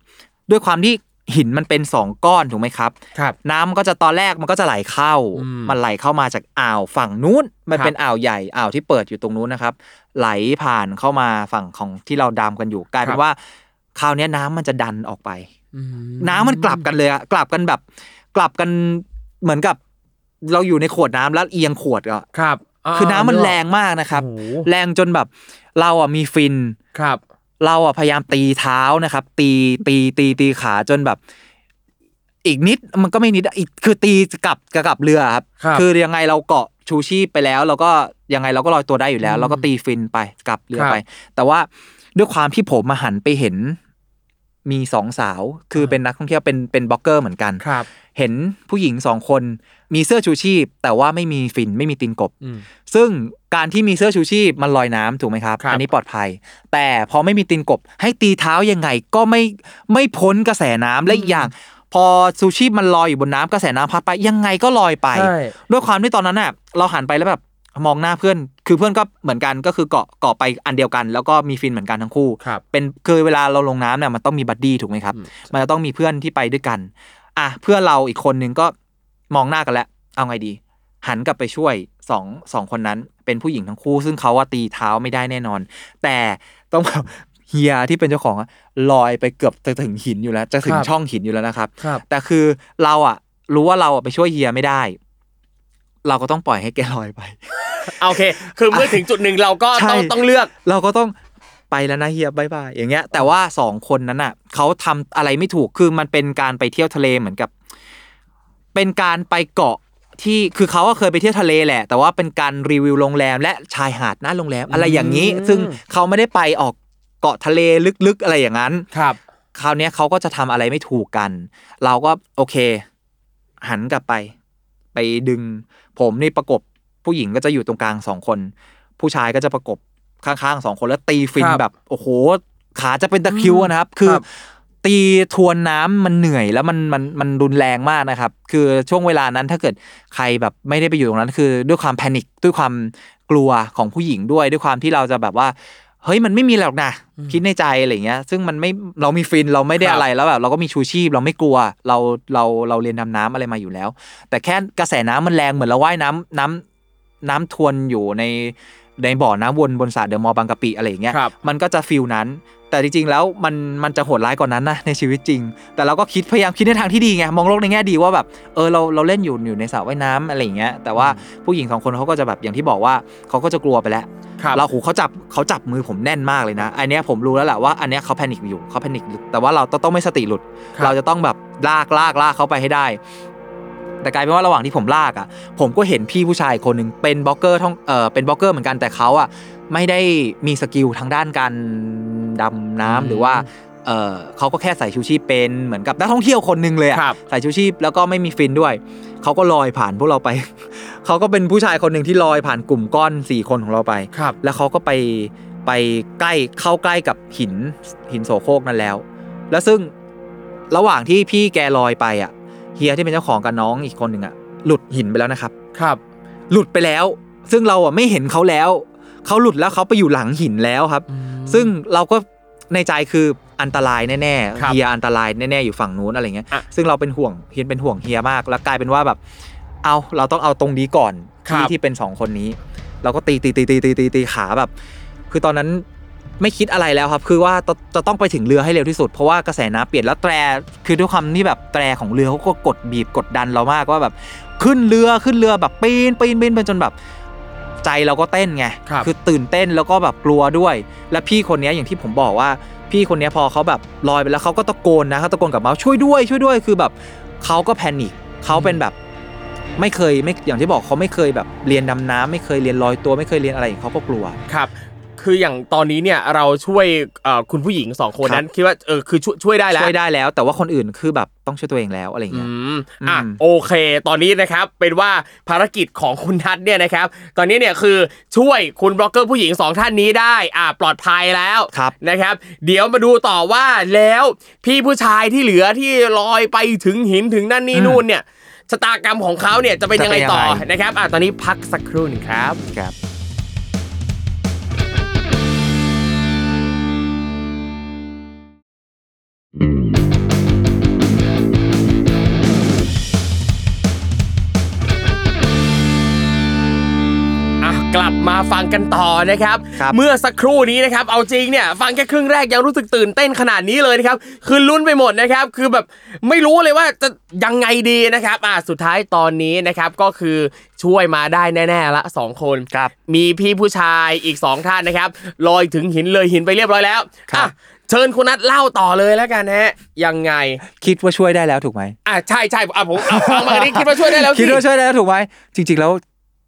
ด้วยความที่ หินมันเป็นสองก้อนถูกไหมครับ ครับ น้ำมันก็จะตอนแรกมันก็จะไหลเข้าอืมมันไหลเข้ามาจากอ่าวฝั่งนู้น มันครับเป็นอ่าวใหญ่อ่าวที่เปิดอยู่ตรงนู้นนะครับ ไหลผ่านเข้ามาฝั่งของที่เราดามกันอยู่กลายเป็นว่าคราวเนี้ยน้ำมันจะดันออกไปอืมน้ำมันกลับกันเลยอะกลับกันแบบ กลับกันเหมือนกับ เราอยู่ในขวดน้ำแล้วเอียงขวดอะครับาคือน้ำมันกแรงมากนะครับโอ้โหแรงจนแบบ เราอะมีฟินครับ เราอะพยายามตีเท้านะครับ ตีตีตีตีขาจนแบบ อีกนิดมันก็ไม่นิดอะอีกคือตีกลับกลับเรือครับครับ คือยังไงเราเกาะชูชีพไปแล้ว เราก็ยังไงเราก็ลอยตัวได้อยู่แล้วอืมเราก็ตีฟินไปกลับเรือครับไป แต่ว่าด้วยความที่ผมมาหันไปเห็นมีสองสาว คือเป็นนักท่องเที่ยวเป็นเป็นบล็อกเกอร์เหมือนกันครับ เห็นผู้หญิงสองคน มีเสื้อชูชีพ แต่ว่าไม่มีฟินไม่มีตีนกบอืมซึ่งการที่มีเสื้อชูชีพมันลอยน้ำถูกไหมครับครับ อันนี้ปลอดภัย แต่พอไม่มีตีนกบ ให้ตีเท้ายังไงก็ไม่ไม่พ้นกระแสน้ำและอีกอย่าง พอชูชีพมันลอยอยู่บนน้ำกระแสน้ำพัดไปยังไงก็ลอยไปใช่ด้วยความที่ตอนนั้นน่ะเราหันไปแล้วแบบมองหน้าเพื่อน คือเพื่อนก็เหมือนกันก็คือเกาะเกาะไปอันเดียวกัน แล้วก็มีฟินเหมือนกันทั้งคู่ครับเป็นคือเวลาเราลงน้ำเนี่ยมันต้องมี buddy ถูกไหมครับอืมมันจะต้องมีเพื่อนที่ไปด้วยกัน อะเพื่อนเราอีกคนนึงก็มองหน้ากันแล้ว เอาไงดี หันกลับไปช่วยสองสองคนนั้น เป็นผู้หญิงทั้งคู่ ซึ่งเขาว่าตีเท้าไม่ได้แน่นอน แต่ต้องแบบเฮียที่เป็นเจ้าของอะลอยไปเกือบจะถึงหินอยู่แล้ว จะถึงครับช่องหินอยู่แล้วนะครับครับแต่คือเราอะรู้ว่าเราอะไปช่วยเฮียไม่ได้ เราก็ต้องปล่อยให้แกลอยไปโอเค คือเมื่อถึงจุดหนึ่งเราก็ใช่ต้องต้องเลือก เราก็ต้อง ไปแล้วนะเฮียบายบายอย่างเงี้ย แต่ว่าสองคนนั้นอะเขาทำอะไรไม่ถูกคือมันเป็นการไปเที่ยวทะเลเหมือนกับ เป็นการไปเกาะที่คือเขาก็เคยไปเที่ยวทะเลแหละ แต่ว่าเป็นการรีวิวโรงแรม และชายหาดหน้าโรงแรมอะไรอย่างนี้อืมซึ่งเขาไม่ได้ไปออกเกาะทะเลลึกๆอะไรอย่างนั้นครับคราวเนี้ยเขาก็จะทำอะไรไม่ถูกกัน เราก็โอเค หันกลับไป ไปดึง ผมนี่ประกบผู้หญิงก็จะอยู่ตรงกลางสองคน ผู้ชายก็จะประกบ ข้างๆสองคนแล้วตีฟินครับแบบ โอ้โห ขาจะเป็นตะคริวอะนะครับ คือครับตีทวนน้ำมันเหนื่อยแล้วมันมันมันรุนแรงมากนะครับ คือช่วงเวลานั้นถ้าเกิดใครแบบไม่ได้ไปอยู่ตรงนั้น คือด้วยความแพนิคด้วยความกลัวของผู้หญิงด้วยด้วยความที่เราจะแบบว่าเฮ้ยมันไม่มีหรอกนะคิดในใจอะไรเงี้ย ซึ่งมันไม่เรามีฟินเราไม่ได้ครับอะไรแล้วแบบเราก็มีชูชีพเราไม่กลัว เราเราเราเรียนดำน้ำอะไรมาอยู่แล้ว แต่แค่กระแสน้ำมันแรงเหมือนเราว่ายน้ำน้ำน้ำทวนอยู่ใน ในบ่อน้ำวนบนสระเดอะมอลล์บางกะปิอะไรอย่างเงี้ย ครับ มันก็จะ feel นั้น แต่จริงๆแล้วมันมันจะโหดร้ายกว่านั้นนะในชีวิตจริง แต่เราก็คิดพยายามคิดในทางที่ดีไงมองโลกในแง่ดีว่าแบบเออเราเราเล่นอยู่อยู่ในสระว่ายน้ำอะไรอย่างเงี้ยแต่ว่าผู้หญิงสองคนเขาก็จะแบบอย่างที่บอกว่าเขาก็จะกลัวไปแล้ว ครับ เราหูเขาจับเขาจับมือผมแน่นมากเลยนะ อันเนี้ยผมรู้แล้วแหละว่าอันเนี้ยเขา panic อยู่เขา panicแต่ว่าเราต้องต้องไม่สติหลุด ครับ เราจะต้องแบบลากลากลากเขาไปให้ได้ แต่กลายเป็นว่าระหว่างที่ผมลากอะผมก็เห็นพี่ผู้ชายคนหนึ่งเป็นบล็อกเกอร์ท่องเออเป็นบล็อกเกอร์เหมือนกันแต่เขาอะไม่ได้มี skill ทางด้านการดำน้ำหรือว่าเออเขาก็แค่ใส่ชูชีพเป็นเหมือนกับนักท่องเที่ยวคนหนึ่งเลยอะครับใส่ชูชีพแล้วก็ไม่มีฟินด้วยเขาก็ลอยผ่านพวกเราไป เขาก็เป็นผู้ชายคนหนึ่งที่ลอยผ่านกลุ่มก้อนสี่คนของเราไปครับแล้วเขาก็ไปไปใกล้เข้าใกล้กับหินหินโสโครกนั่นแล้ว แล้วซึ่งระหว่างที่พี่แกลอยไปอะ เฮียที่เป็นเจ้าของกับน้องอีกคนหนึ่งอะหลุดหินไปแล้วนะครับ ครับ หลุดไปแล้ว ซึ่งเราอะไม่เห็นเขาแล้วเขาหลุดแล้วเขาไปอยู่หลังหินแล้วครับ ซึ่งเราก็ในใจคืออันตรายแน่ครับๆเฮียอันตรายแน่ๆอยู่ฝั่งนู้นอะไรเงี้ยอะซึ่งเราเป็นห่วงเฮียเป็นห่วงเฮียมาก แล้วกลายเป็นว่าแบบ เอาเราต้องเอาตรงนี้ก่อนครัที่บที่เป็นสองคนนี้ เราก็ตีตีตีตีตีตีตีขาแบบ คือตอนนั้น ไม่คิดอะไรแล้วครับ คือว่าจะจะต้องไปถึงเรือให้เร็วที่สุด เพราะว่ากระแสน้ำเปลี่ยนแล้วแตร คือด้วยความที่แบบแตรของเรือเขาก็กดบีบกดดันเรามากว่าแบบขึ้นเรือขึ้นเรือแบบปีนปีนปีนไปจนแบบใจเราก็เต้นไงครับอตื่นเต้นแล้วก็แบบกลัวด้วย และพี่คนเนี้ยอย่างที่ผมบอกว่า พี่คนเนี้ยพอเขาแบบลอยไปแล้วเขาก็ตะโกนนะเขาตะโกนกลับมาช่วยด้วย ช่วยด้วย คือแบบเขาก็แพนิคเขาเป็นแบบไม่เคยไม่อย่างที่บอกเขาไม่เคยแบบเรียนดำน้ำไม่เคยเรียนลอยตัวไม่เคยเรียนอะไรเขาก็กลัวครับ คืออย่างตอนนี้เนี่ยเราช่วยเอ่อคุณผู้หญิงสองคนนั้นคิดว่าเออคือช่วยช่วยได้แล้วช่วยได้แล้ว แต่ว่าคนอื่นคือแบบต้องช่วยตัวเองแล้วอะไรอย่างอืเงี้ยมอะอืมโอเค ตอนนี้นะครับเป็นว่าภารกิจของคุณทัศน์เนี่ยนะครับ ตอนนี้เนี่ยคือช่วยคุณบล็อกเกอร์ผู้หญิงสองท่านนี้ได้อ่าปลอดภัยแล้วครับนะครับ เดี๋ยวมาดูต่อว่าแล้วพี่ผู้ชายที่เหลือที่ลอยไปถึงหินถึงนั่นนี่อืมนู่นเนี่ยชะตากรรมของเขาเนี่ยจะเป็นยังไงต่อจะเป็นยังไงนะครับอะตอนนี้พักสักครู่หนึงครับครับ มาฟังกันต่อนะครับครับ เมื่อสักครู่นี้นะครับเอาจริงเนี่ยฟังแค่ครึ่งแรกยังรู้สึกตื่นเต้นขนาดนี้เลยนะครับคือลุ้นไปหมดนะครับคือแบบไม่รู้เลยว่าจะยังไงดีนะครับอะสุดท้ายตอนนี้นะครับก็คือช่วยมาได้แน่ๆละสองคนครับมีพี่ผู้ชายอีกสองท่านนะครับลอยถึงหินเลยหินไปเรียบร้อยแล้วครับอะเชิญคุณนัทเล่าต่อเลยแล้วกันฮะยังไงคิดว่าช่วยได้แล้วถูกไหมอะใช่ใช่อะผมเอาฟังมาอันนี้คิดว่าช่วยได้แล้วสิคิดว่าช่วยได้แล้วถูกไหมจริง ๆแล้ว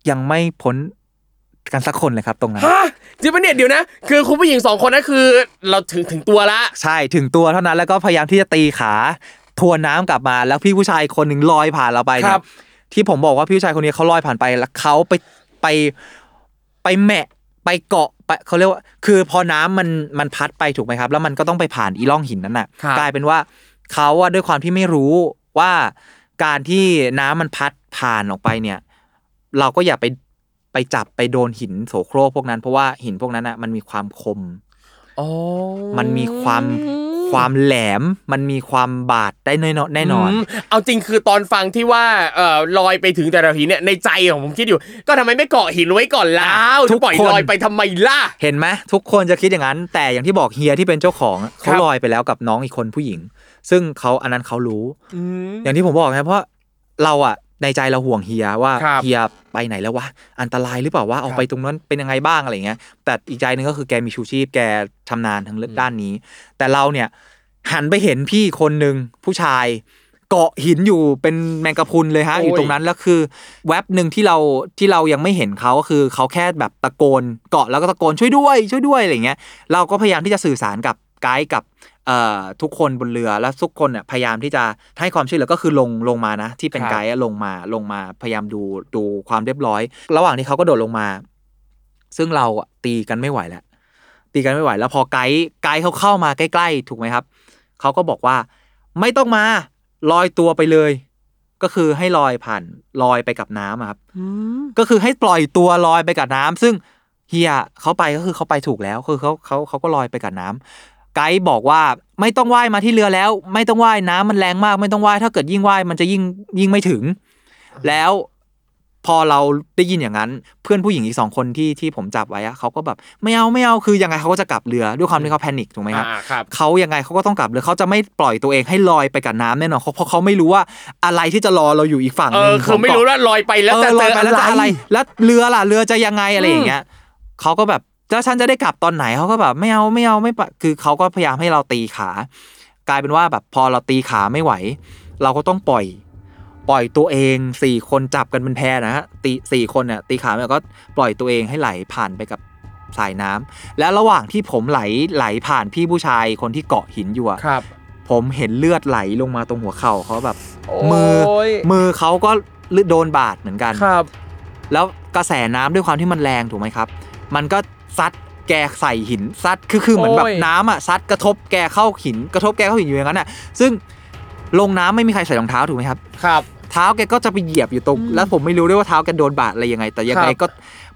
ยังไม่พ้น กันสักคนเลยครับตรงนั้น ฮะจริงปะเนี่ยเดี๋ยวนะ คือคุณผู้หญิงสองคนนั้นคือ เราถึงถึงตัวละ ใช่ถึงตัวเท่านั้นแล้วก็พยายามที่จะตีขาทวนน้ำกลับมา แล้วพี่ผู้ชายคนหนึ่งลอยผ่านเราไปเนี่ครัยบที่ผมบอกว่าพี่ผู้ชายคนนี้เขาลอยผ่านไปแล้วเขาไปไปไปแหมะไปเกาะไปเขาเรียกว่า คือพอน้ำมันมันพัดไปถูกไหมครับ แล้วมันก็ต้องไปผ่านอีร่องหินนั้นน่ะ ครับ กลายเป็นว่าเขาอะด้วยความที่ไม่รู้ว่าการที่น้ำมันพัดผ่านออกไปเนี่ย เราก็อย่าไป ไปจับไปโดนหินโสโครกพวกนั้น เพราะว่าหินพวกนั้นอะมันมีความคมอ๋อมันมีความความแหลมมันมีความบาดได้แน่นอนแน่นอนมเอาจริงคือตอนฟังที่ว่าเอ่อลอยไปถึงแต่ละหินเนี่ยในใจของผมคิดอยู่ ก็ทำไมไม่เกาะหินไว้ก่อนแล้วทุจะกปล่อยคนลอยไปทำไมล่ะเห็นไหมทุกคนจะคิดอย่างนั้น แต่อย่างที่บอกเฮียที่เป็นเจ้าของอะครัเขาบลอยไปแล้วกับน้องอีกคนผู้หญิง ซึ่งเขาอันนั้นเขารู้อืมอย่างที่ผมบอกนะเพราะเราอะ ในใจเราห่วงเฮียว่าครับเฮียไปไหนแล้ววะอันตรายหรือเปล่าว่าออกไปตรงนั้นเป็นยังไงบ้างอะไรเงี้ย แต่อีกใจหนึงก็คือแกมีชูชีพแกชำนาญทางเรื่องด้านนี้ แต่เราเนี่ยหันไปเห็นพี่คนหนึ่งผู้ชาย เกาะหินอยู่เป็นแมงกะพรุนเลยฮะ โอ้ย อยู่ตรงนั้นแล้วคือแว็บหนึ่งที่เราที่เรายังไม่เห็นเขาก็คือเขาแค่แบบตะโกนเกาะแล้วก็ตะโกนช่วยด้วย ช่วยด้วยอะไรเงี้ยเราก็พยายามที่จะสื่อสารกับไกด์กับเอ่อ ทุกคนบนเรือแล้วทุกคนเนี่ยพยายามที่จะให้ความช่วยเหลือก็คือลงลงมานะ ที่เป็นครับไกด์อะลงมาลงมาพยายามดูดูความเรียบร้อย ระหว่างที่เขาก็โดดลงมา ซึ่งเราอะตีกันไม่ไหวแล้วตีกันไม่ไหว แล้วพอไกด์ไกด์เขาเข้ามาใกล้ ๆ ถูกไหมครับเขาก็บอกว่าไม่ต้องมาลอยตัวไปเลย ก็คือให้ลอยผ่านลอยไปกับน้ำอะครับก็คือให้ปล่อยตัวลอยไปกับน้ำซึ่งเฮียเขาไปก็คือเขาไปถูกแล้วคือเขาเขาเขาก็ลอยไปกับน้ำ ไกด์บอกว่าไม่ต้องว่ายมาที่เรือแล้ว ไม่ต้องว่ายน้ำมันแรงมาก ไม่ต้องว่ายถ้าเกิดยิ่งว่ายมันจะยิ่งยิ่งไม่ถึง แล้วพอเราได้ยินอย่างนั้น เพื่อนผู้หญิงอีกสองคนที่ที่ผมจับไว้อะเขาก็แบบไม่เอาไม่เอาคือยังไงเขาก็จะกลับเรือด้วยความที่เขาแพนิคถูกไหมครับอ่าครับเขายังไงเขาก็ต้องกลับเรือเขาจะไม่ปล่อยตัวเองให้ลอยไปกับน้ำแน่นอนเพราะเพราะเขาไม่รู้ว่าอะไรที่จะรอเราอยู่อีกฝั่งเอหนึ่องคือขงไม่เกาะรู้ว่าลอยไปแล้วจะเออเจลอยอไปอะแล้วจะไรอะไรแล้วเรือล่ะเรือจะยังไงอะไรอย่างเงี้ยเขาก็แบบ แล้วฉันจะได้กลับตอนไหนเขาก็แบบไม่เอาไม่เอาไม่ปะคือเขาก็พยายามให้เราตีขา กลายเป็นว่าแบบพอเราตีขาไม่ไหว เราก็ต้องปล่อย ปล่อยตัวเองสี่คนจับกันเป็นแพรนะฮะตีสี่คนเนี่ยตีขาแล้วก็ปล่อยตัวเองให้ไหลผ่านไปกับสายน้ำและระหว่างที่ผมไหลไหลผ่านพี่ผู้ชายคนที่เกาะหินอยู่อะครับ ผมเห็นเลือดไหลลงมาตรงหัวเข่าเขาแบบโอ้มือยมือเขาก็โดนบาดเหมือนกันครับ แล้วกระแสน้ำด้วยความที่มันแรงถูกไหมครับ มันก็ ซัดแกใส่หินซัดคือคือเหมือนแบบโอ้ยน้ำอะซัดกระทบแกเข้าหินกระทบแกเข้าหินอยู่อย่างนั้นอะ ซึ่งลงน้ำไม่มีใครใส่รองเท้าถูกไหมครับ ครับ เท้าแกก็จะไปเหยียบอยู่ตรงแล้วผมไม่รู้ด้วยว่าเท้าแกโดนบาดอะไรยังไง แต่ยังไงครับก็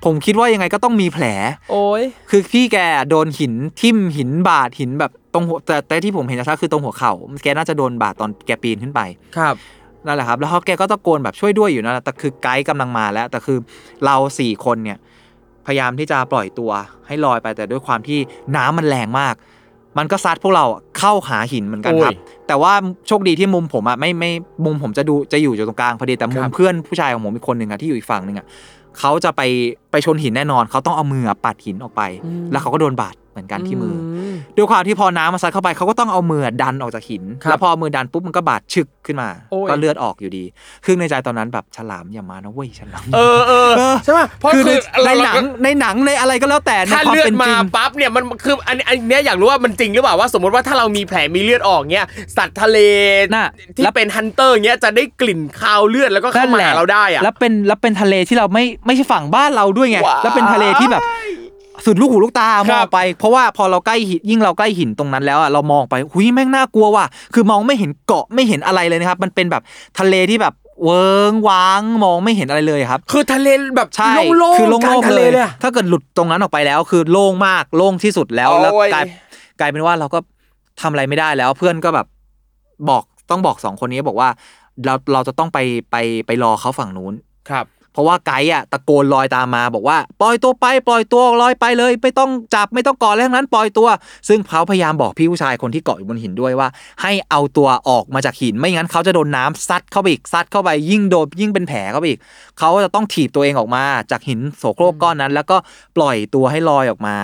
ผมคิดว่ายังไงก็ต้องมีแผล โอ้ยคือพี่แกโดนหินทิ่มหินบาดหินแบบตรงหัวแต่แต่ที่ผมเห็นชัดๆคือตรงหัวเข่าแกน่าจะโดนบาดตอนแกปีนขึ้นไปครับนั่นแหละครับ แล้วเขาแกก็ตะโกนแบบช่วยด้วยอยู่นั่นแหละแต่คือไกด์กำลังมาแล้ว แต่คือเราสี่คนเนี่ย พยายามที่จะปล่อยตัวให้ลอยไปแต่ด้วยความที่น้ำมันแรงมาก มันก็ซัดพวกเราเข้าหาหินเหมือนกันครับโอ้ยแต่ว่าโชคดีที่มุมผมอะไม่ไม่มุมผมจะดูจะอยู่อยู่ตรงกลางพอดีแต่มุคมรับเพื่อนผู้ชายของผมอีกคนหนึ่งอะที่อยู่อีกฝั่งหนึ่งอะเขาจะไปไปชนหินแน่นอน เขาต้องเอามือปัดหินออกไป แล้วเขาก็โดนบาดเหมือนกันที่มืออม ด้วยความที่พอน้ำมันซัดเข้าไปเขาก็ต้องเอามือดันออกจากหินครับแล้วพอมือดันปุ๊บมันก็บาดชึกขึ้นมาโอ้ยก็เลือดออกอยู่ดี คือในใจตอนนั้นแบบฉลามอย่ามานะเว้ยฉลาม เออเออเออใช่ป่ะเพราะคือในคือในเราหนังก็ในหนังในอะไรก็แล้วแต่ในถ้าความเลือดเป็นมาจริงปั๊บเนี่ยมันคืออันอันเนี้ยอยากรู้ว่ามันจริงหรือเปล่าว่าสมมติว่าถ้าเรามีแผลมีเลือดออกเนี้ยสัตว์ทะเลน่ะที่แล้วเป็นฮันเตอร์เงี้ยจะได้กลิ่นคาวเลือดแล้วก็เข้ามาหาเราได้อะแล้วเป็นแล้วเป็นทะเลที่เราไม่ไม่ใช่ฝั่งบ้านเราด้วยไงว้ายแล้วเป็นทะเลที่แบบ สุดลูกหูลูกตามองไป เพราะว่าพอเราใกล้หินยิ่งเราใกล้หินตรงนั้นแล้วอะเรามองไปหุยแม่งน่ากลัวว่ะคือมองไม่เห็นเกาะไม่เห็นอะไรเลยนะครับ มันเป็นแบบทะเลที่แบบเวิงว้างมองไม่เห็นอะไรเลยครับ คือทะเลแบบใช่โล่งๆคือโล่กางๆทะเลเลยเลยอะถ้าเกิดหลุดตรงนั้นออกไปแล้ว คือโล่งมากโล่งที่สุดแล้วโอ้ยแล้วกลายกลายเป็นว่าเราก็ทำอะไรไม่ได้แล้ว เพื่อนก็แบบบอกต้องบอกสองคนนี้บอกว่า เราเราจะต้องไปไปไปรอเขาฝั่งนู้นครับ เพราะว่าไกด์อะตะโกนลอยตามมาบอกว่าปล่อยตัวไปปล่อยตัวลอยไปเลย ไม่ต้องจับไม่ต้องกาะอะไรทั้งนั้นปล่อยตัว ซึ่งเขาพยายามบอกพี่ผู้ชายคนที่เกาะอยู่บนหินด้วยว่า ให้เอาตัวออกมาจากหินไม่งั้นเขาจะโดนน้ำซัดเข้าไปอีกซัดเข้าไปยิ่งโดนยิ่งเป็นแผลเข้าไปอีกเขาจะต้องถีบตัวเองออกมาจากหินโสโครกก้อนนั้น แล้วก็ปล่อยตัวให้ลอยออกมา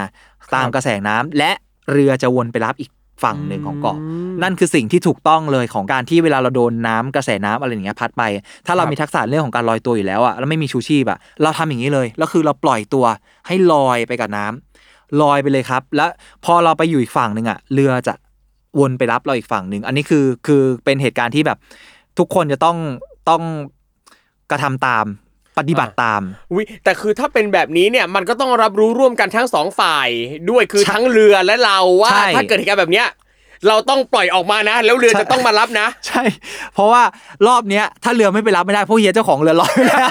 ตามกระแสน้ำและเรือจะวนไปรับอีก ฝั่งหนึ่งของเกาะ นั่นคือสิ่งที่ถูกต้องเลยของการที่เวลาเราโดนน้ำกระแสน้ำอะไรอย่างเงี้ยพัดไป ถ้าเราครับมีทักษะเรื่องของการลอยตัวอยู่แล้วอะแล้วไม่มีชูชีพอะเราทำอย่างนี้เลยแล้วคือเราปล่อยตัวให้ลอยไปกับน้ำลอยไปเลยครับ แล้วพอเราไปอยู่อีกฝั่งหนึ่งอะเรือจะวนไปรับเราอีกฝั่งหนึ่งอันนี้คือคือเป็นเหตุการณ์ที่แบบ ทุกคนจะต้องต้องกระทำตาม ปฏิบัติตามอุ๊ยแต่คือถ้าเป็นแบบนี้เนี่ยมันก็ต้องรับรู้ร่วมกันทั้งสองฝ่าย ด้วยคือใช่ทั้งเรือและเราว่าใช่ถ้าเกิดเหตุการณ์แบบเนี้ยเราต้องปล่อยออกมานะ แล้วเรือใช่จะต้องมารับนะ ใช่ เพราะว่ารอบเนี้ยถ้าเรือไม่ไปรับไม่ได้เพราะเฮียเจ้าของเรือลอยไปแล้ว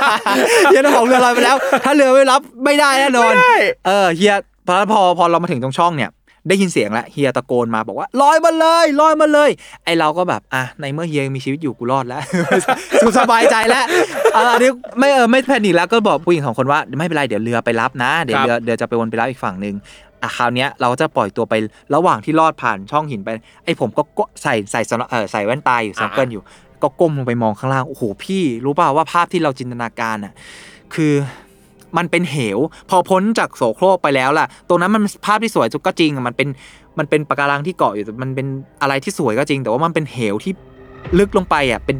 เฮียเจ้าของเรือลอยไปแล้ว ถ้าเรือไม่รับไม่ได้แน่นอนไม่ได้เออเฮียพอพอพอเรามาถึงตรงช่องเนี่ย ได้ยินเสียงแล้วเฮียตะโกนมาบอกว่าลอยมาเลยลอยมาเลย ไอเราก็แบบอะในเมื่อเฮียยังมีชีวิตอยู่กูรอดแล้วสุขสบายใจแล้วเอออันนี้ไม่เออไม่แพนิคแล้วก็บอกผู้หญิงสองคนว่าไม่เป็นไรเดี๋ยวเรือไปรับนะเดี๋ยวครับเรือเรือจะไปวนไปรับอีกฝั่งหนึ่งอะคราวเนี้ยเราก็จะปล่อยตัวไประหว่างที่ลอดผ่านช่องหินไป ไอผมก็ก็ใส่ใส่สนเออใส่แว่นตาอยู่ snorkel อยู่ ก็ก้มลงไปมองข้างล่างโอ้โหพี่ รู้ป่าวว่าภาพที่เราจินตนาการอะคือ มันเป็นเหว พอพ้นจากโสโครกไปแล้วล่ะ ตรงนั้นมันภาพที่สวยก็จริงมันเป็นมันเป็นปะการังที่เกาะอยู่แต่มันเป็นอะไรที่สวยก็จริง แต่ว่ามันเป็นเหวที่ลึกลงไปอะเป็น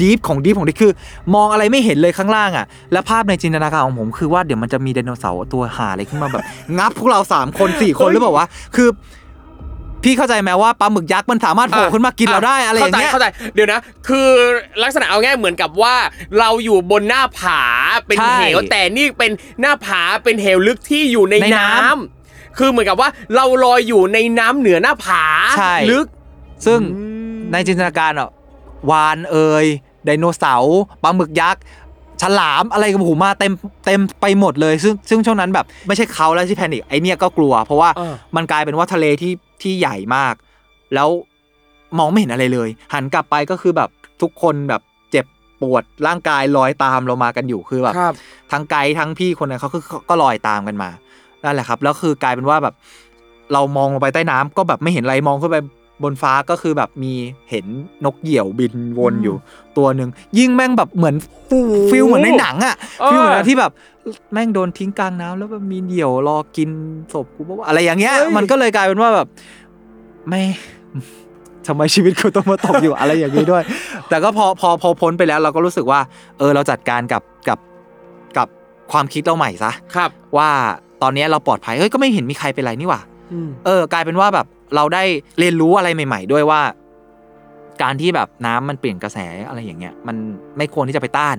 deep ของ deep ของ deep คือ มองอะไรไม่เห็นเลยข้างล่างอะ แล้วภาพในจินตนาการของผมคือว่าเดี๋ยวมันจะมีไดโนเสาร์ตัวหาอะไรขึ้นมาแบบ งับพวกเราสามคนสี่คนหรือเปล่าวะคือ พี่เข้าใจไหมว่าปลาหมึกยักษ์มันสามารถโผล่ขึ้นมากินเราได้อะไรอย่างเงี้ยเข้าใจเข้าใจเดี๋ยวนะ คือลักษณะเอาง่ายเหมือนกับว่าเราอยู่บนหน้าผาเป็นใช่เหวแต่นี่เป็นหน้าผาเป็นเหวลึกที่อยู่ในในน้น้ำคือเหมือนกับว่าเราลอยอยู่ในน้ำเหนือหน้าผาใช่ลึก ซึ่งอืมในจินตนาการอะวานเอ่ยไดโนเสาร์ปลาหมึกยักษ์ ฉลามอะไรกับหูมาเต็มเต็มไปหมดเลย ซึ่งซึ่งช่วงนั้นแบบไม่ใช่เขาแล้วที่แพนิคไอเนี่ยก็กลัว เพราะว่าเออมันกลายเป็นว่าทะเลที่ที่ใหญ่มาก แล้วมองไม่เห็นอะไรเลย หันกลับไปก็คือแบบทุกคนแบบเจ็บปวดร่างกายลอยตามเรามากันอยู่คือแบบครับทั้งไกด์ทั้งพี่คนนั้นเขาก็ก็ลอยตามกันมานั่นแหละครับ แล้วคือกลายเป็นว่าแบบ เรามองลงไปใต้น้ำก็แบบไม่เห็นอะไรมองขึ้นไป บนฟ้าก็คือแบบมีเห็นนกเหยี่ยวบินวนอยู่ตัวหนึ่งยิ่งแม่งแบบเหมือน feel เหมือนในหนังอะเออ feel เหมือนที่แบบแม่งโดนทิ้งกลางน้ำแล้วแบบมีเหยี่ยวรอกินศพกูปะวะอะไรอย่างเงี้ยเฮ้ย มันก็เลยกลายเป็นว่าแบบ ไม่ทำไมชีวิตกูต้องมาตกอยู่อะไรอย่างนี้ด้วย แต่ก็พอพอพอพ้นไปแล้วเราก็รู้สึกว่า เออเราจัดการกับกับกับความคิดเราใหม่ซะครับ ว่าตอนนี้เราปลอดภัยเฮ้ยก็ไม่เห็นมีใครเป็นไรนี่หว่าอืมเออกลายเป็นว่าแบบ เราได้เรียนรู้อะไรใหม่ ๆ ด้วยว่า การที่แบบน้ำมันเปลี่ยนกระแสอะไรอย่างเงี้ย มันไม่ควรที่จะไปต้าน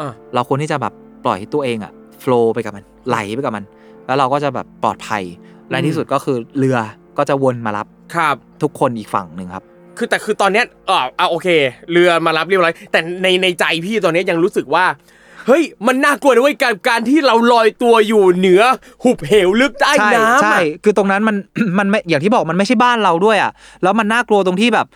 อะเราควรที่จะแบบปล่อยให้ตัวเองอะโฟลไปกับมันไหลไปกับมัน แล้วเราก็จะแบบปลอดภัยและที่สุดก็คือเรือก็จะวนมารับครับทุกคนอีกฝั่งหนึ่งครับ คือแต่คือตอนเนี้ยเออเอาโอเค เรือมารับเรียบร้อยแต่ในในใจพี่ตอนเนี้ยยังรู้สึกว่า เฮ้ยมันน่ากลัวนะเว้ยการการที่เราลอยตัวอยู่เหนือหุบเหวลึกใต้ใช่น้ำใช่ อะคือตรงนั้นมัน มันไม่อย่างที่บอกมันไม่ใช่บ้านเราด้วยอะ แล้วมันน่ากลัวตรงที่แบบ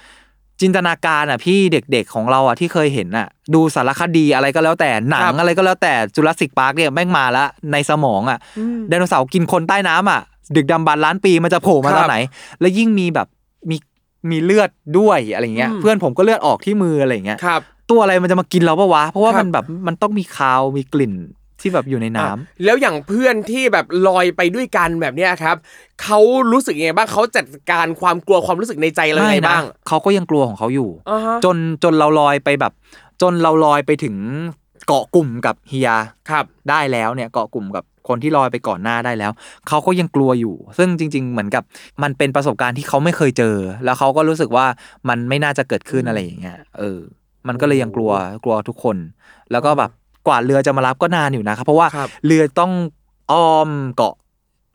จินตนาการอะพี่เด็กๆของเราอะที่เคยเห็นอะ ดูสารคดีอะไรก็แล้วแต่หนังครับอะไรก็แล้วแต่ Jurassic Park เนี่ยแม่งมาแล้วในสมองอะไดโนเสาร์กินคนใต้น้ำอะ ดึกดำบรรพ์ล้านปีมันจะโผล่มาครับตอนไหน แล้วยิ่งมีแบบมีมีเลือดด้วยอะไรเงี้ยอืมเพื่อนผมก็เลือดออกที่มืออะไรเงี้ย ครับ ตัวอะไรมันจะมากินเราปะวะ เพราะว่าครับมันแบบมันต้องมีคาวมีกลิ่นที่แบบอยู่ในน้ำอะแล้วอย่างเพื่อนที่แบบลอยไปด้วยกันแบบเนี้ยครับเขารู้สึกยังไงบ้างเขาจัดการความกลัวความรู้สึกในใจเรายังไงไม่นะบ้างเขาก็ยังกลัวของเขาอยู่อ่าฮะจนจนเราลอยไปแบบ จนเราลอยไปถึงเกาะกลุ่มกับเฮียครับ ได้แล้วเนี่ยเกาะกลุ่มกับคนที่ลอยไปก่อนหน้าได้แล้ว เขาก็ยังกลัวอยู่ ซึ่งจริง ๆ เหมือนกับมันเป็นประสบการณ์ที่เขาไม่เคยเจอ แล้วเขาก็รู้สึกว่ามันไม่น่าจะเกิดขึ้นอะไรอย่างเงี้ยเออ มันก็เลยยังกลัวกลัวทุกคน แล้วก็แบบกว่าเรือจะมารับก็นานอยู่นะครับ เพราะว่าครับเรือต้องอ้อมเกาะ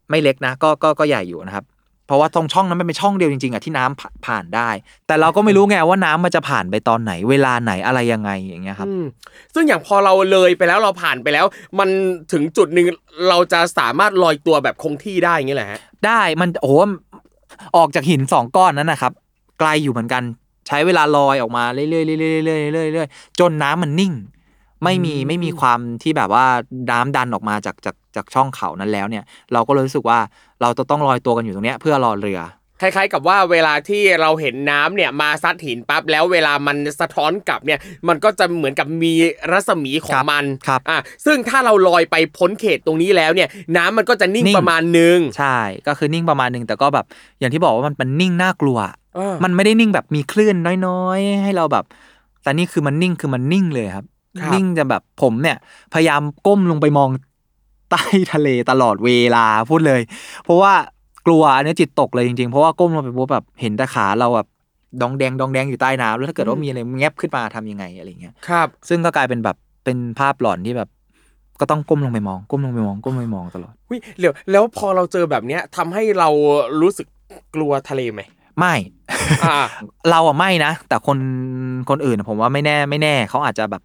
ไม่เล็กนะ ก็ก็ก็ใหญ่อยู่นะครับ เพราะว่าตรงช่องนั้นมันเป็นช่องเดียวจริงๆอะที่น้ำผ่าผ่านได้ แต่เราก็ไม่รู้ไงว่าน้ำมันจะผ่านไปตอนไหน เวลาไหนอะไรยังไงอย่างเงี้ยครับอืมซึ่งอย่างพอเราเลยไปแล้วเราผ่านไปแล้ว มันถึงจุดหนึ่งเราจะสามารถลอยตัวแบบคงที่ได้อย่างนี้แหละฮะได้มันโอ้โหออกจากหินสองก้อนนั้นนะครับไกลอยู่เหมือนกัน ใช้เวลาลอยออกมาเรื่อยๆเรื่อยๆเรื่อยๆเรื่อยๆเรื่อยๆจนน้ำมันนิ่ง ไม่มีไม่มีความที่แบบว่าน้ำดันออกมาจากจากจากช่องเขานั้นแล้วเนี่ย เราก็เลยรู้สึกว่าเราจะต้องลอยตัวกันอยู่ตรงเนี้ยเพื่อรอเรือคล้ายๆกับว่าเวลาที่เราเห็นน้ำเนี่ยมาซัดหินปั๊บแล้วเวลามันสะท้อนกลับเนี่ยมันก็จะเหมือนกับมีรัศมีของครับมันครับอะซึ่งถ้าเราลอยไปพ้นเขตตรงนี้แล้วเนี่ย น้ำมันก็จะนิ่งนิ่งประมาณนึงใช่ก็คือนิ่งประมาณหนึ่งแต่ก็แบบอย่างที่บอกว่ามันมันนิ่งน่ากลัวเออ มันไม่ได้นิ่งแบบมีคลื่นน้อยๆ ให้เราแบบ แต่นี่คือมันนิ่งคือมันนิ่งเลยครับครับ นิ่งจะแบบผมเนี่ย พยายามก้มลงไปมองใต้ทะเลตลอดเวลาพูดเลย เพราะว่ากลัวอันนี้จิตตกเลยจริงๆ เพราะว่าก้มลงไปปุ๊บแบบเห็นแต่ขาเราแบบดองแดงดองแดงอยู่ใต้น้ำแล้วถ้าเกิดว่ามีอะไรแงบขึ้นมาทำยังไงอะไรเงี้ยครับ ซึ่งก็กลายเป็นแบบเป็นภาพหลอนที่แบบ ก็ต้องก้มลงไปมอง ก้มลงไปมองก้มลงไปมองตลอดวิเดี๋ยวแล้วพอเราเจอแบบเนี้ยทำให้เรารู้สึกกลัวทะเลไหม ไม่อ่าเราอะไม่นะ แต่คนคนอื่นอะผมว่าไม่แน่ไม่แน่เขาอาจจะแบบ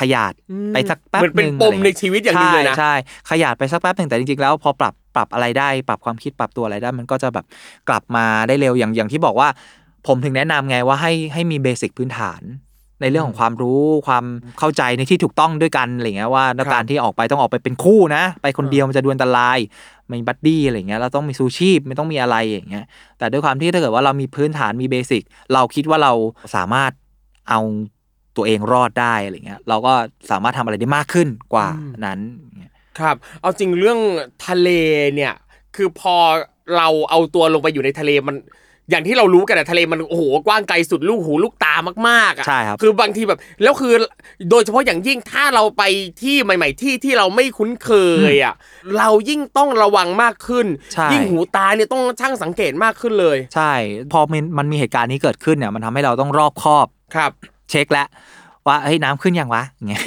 ขยาดอืมไปสักแป๊บเหมือนเป็นหงปมอะไรในงี้ชีวิตอย่างหนึ่งเลยนะใช่ใช่ขยาดไปสักแป๊บหนึ่งแต่จริงๆแล้วพอปรับปรับอะไรได้ ปรับความคิดปรับตัวอะไรได้ มันก็จะแบบกลับมาได้เร็วอย่างอย่างที่บอกว่า ผมถึงแนะนำไงว่าให้ให้มีเบสิกพื้นฐาน ในเรื่องของความรู้ความเข้าใจในที่ถูกต้องด้วยกันอะไรเงี้ยว่าครับการที่ออกไปต้องออกไปเป็นคู่นะ ไปคนเดียวมันจะดวอันตรายมีบัดดี้อะไรเงี้ยเราต้องมีซูชีพไม่ต้องมีอะไรอย่างเงี้ยแต่ด้วยความที่ถ้าเกิดว่าเรามีพื้นฐานมีเบสิกเราคิดว่าเราสามารถเอาตัวเองรอดได้อะไรเงี้ยเราก็สามารถทำอะไรได้มากขึ้นกว่านั้นอย่างเงี้ยครับเอาจริงเรื่องทะเลเนี่ยคือพอเราเอาตัวลงไปอยู่ในทะเลมัน อย่างที่เรารู้กันอะทะเลมันโอ้โหกว้างไกลสุดลูกหูลูกตามากๆอะใช่ครับคือบางทีแบบแล้วคือโดยเฉพาะอย่างยิ่งถ้าเราไปที่ใหม่ ๆ ที่ที่เราไม่คุ้นเคยอะเรายิ่งต้องระวังมากขึ้น ใช่ ยิ่งหูตาเนี่ยต้องช่างสังเกตมากขึ้นเลยใช่ พอมันมันมีเหตุการณ์นี้เกิดขึ้นเนี่ยมันทำให้เราต้องรอบคอบ ครับ เช็คแล้ว ว่าเฮ้ยน้ำขึ้นยังวะอย่างเงี้ย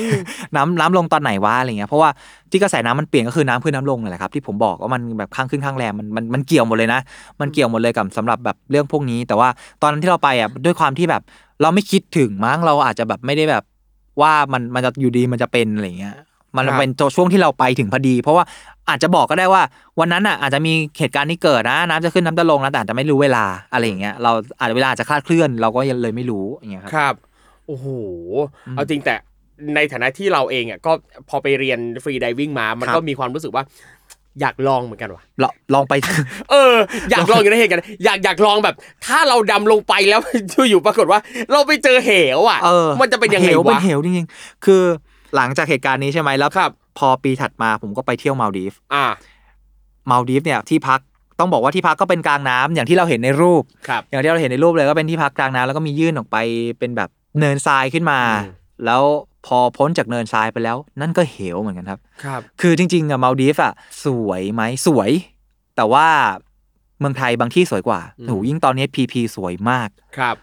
น้ำน้ำลงตอนไหนวะอะไรเงี้ยเพราะว่าที่กระแสน้ำมันเปลี่ยนก็คือน้ำขึ้นน้ำลงนั่นแหละครับที่ผมบอกว่ามันแบบข้างขึ้นข้างแรมมันมันมันเกี่ยวหมดเลยนะ มันเกี่ยวหมดเลยกับสำหรับแบบเรื่องพวกนี้ แต่ว่าตอนนั้นที่เราไปอะด้วยความที่แบบเราไม่คิดถึงมั้งเราอาจจะแบบไม่ได้แบบว่ามันมันจะอยู่ดีมันจะเป็นอะไรเงี้ยมันครับเป็นตัวช่วงที่เราไปถึงพอดี เพราะว่าอาจจะบอกก็ได้ว่า วันนั้นอะอาจจะมีเหตุการณ์นี้เกิดนะ น้ำจะขึ้นน้ำจะลงนะแต่อาจจะไม่รู้เวลาอะไรอย่างเงี้ยเราอาจจะเวลาอาจจะคลาดเคลื่อน เราก็ยังเลยไม่รู้อย่างเงี้ยครับครับ โอ้โห เอาจริงแต่ในฐานะที่เราเองอะก็พอไปเรียนฟรีดิวิ่งมา มันครับก็มีความรู้สึกว่า อยากลองเหมือนกันว่ะเราลองไป เออ อยากลองอยู่ในเหตุการณ์อยากอยากลองแบบ ถ้าเราดำลงไปแล้วอยู่ๆปรากฏว่า เราไปเจอเหวอะเออมันจะเป็นยังไงเหวเป็นวะเหวจริงๆคือหลังจากเหตุการณ์นี้ใช่ไหมแล้วครับ พอปีถัดมาผมก็ไปเที่ยวมาลดีฟอ่ามาลดีฟเนี่ยที่พักต้องบอกว่าที่พักก็เป็นกลางน้ำอย่างที่เราเห็นในรูปครับอย่างที่เราเห็นในรูปเลยก็เป็นที่พักกลางน้ำแล้วก็มียื่นออกไปเป็นแบบ เนินทรายขึ้นมาอืมแล้วพอพ้นจากเนินทรายไปแล้ว นั่นก็เหวเหมือนกันครับ ครับ คือจริงๆอะมาลดีฟอะสวยไหมสวย แต่ว่าเมืองไทยบางที่สวยกว่าอืม โหยิ่งตอนนี้พีพีสวยมาก ครับ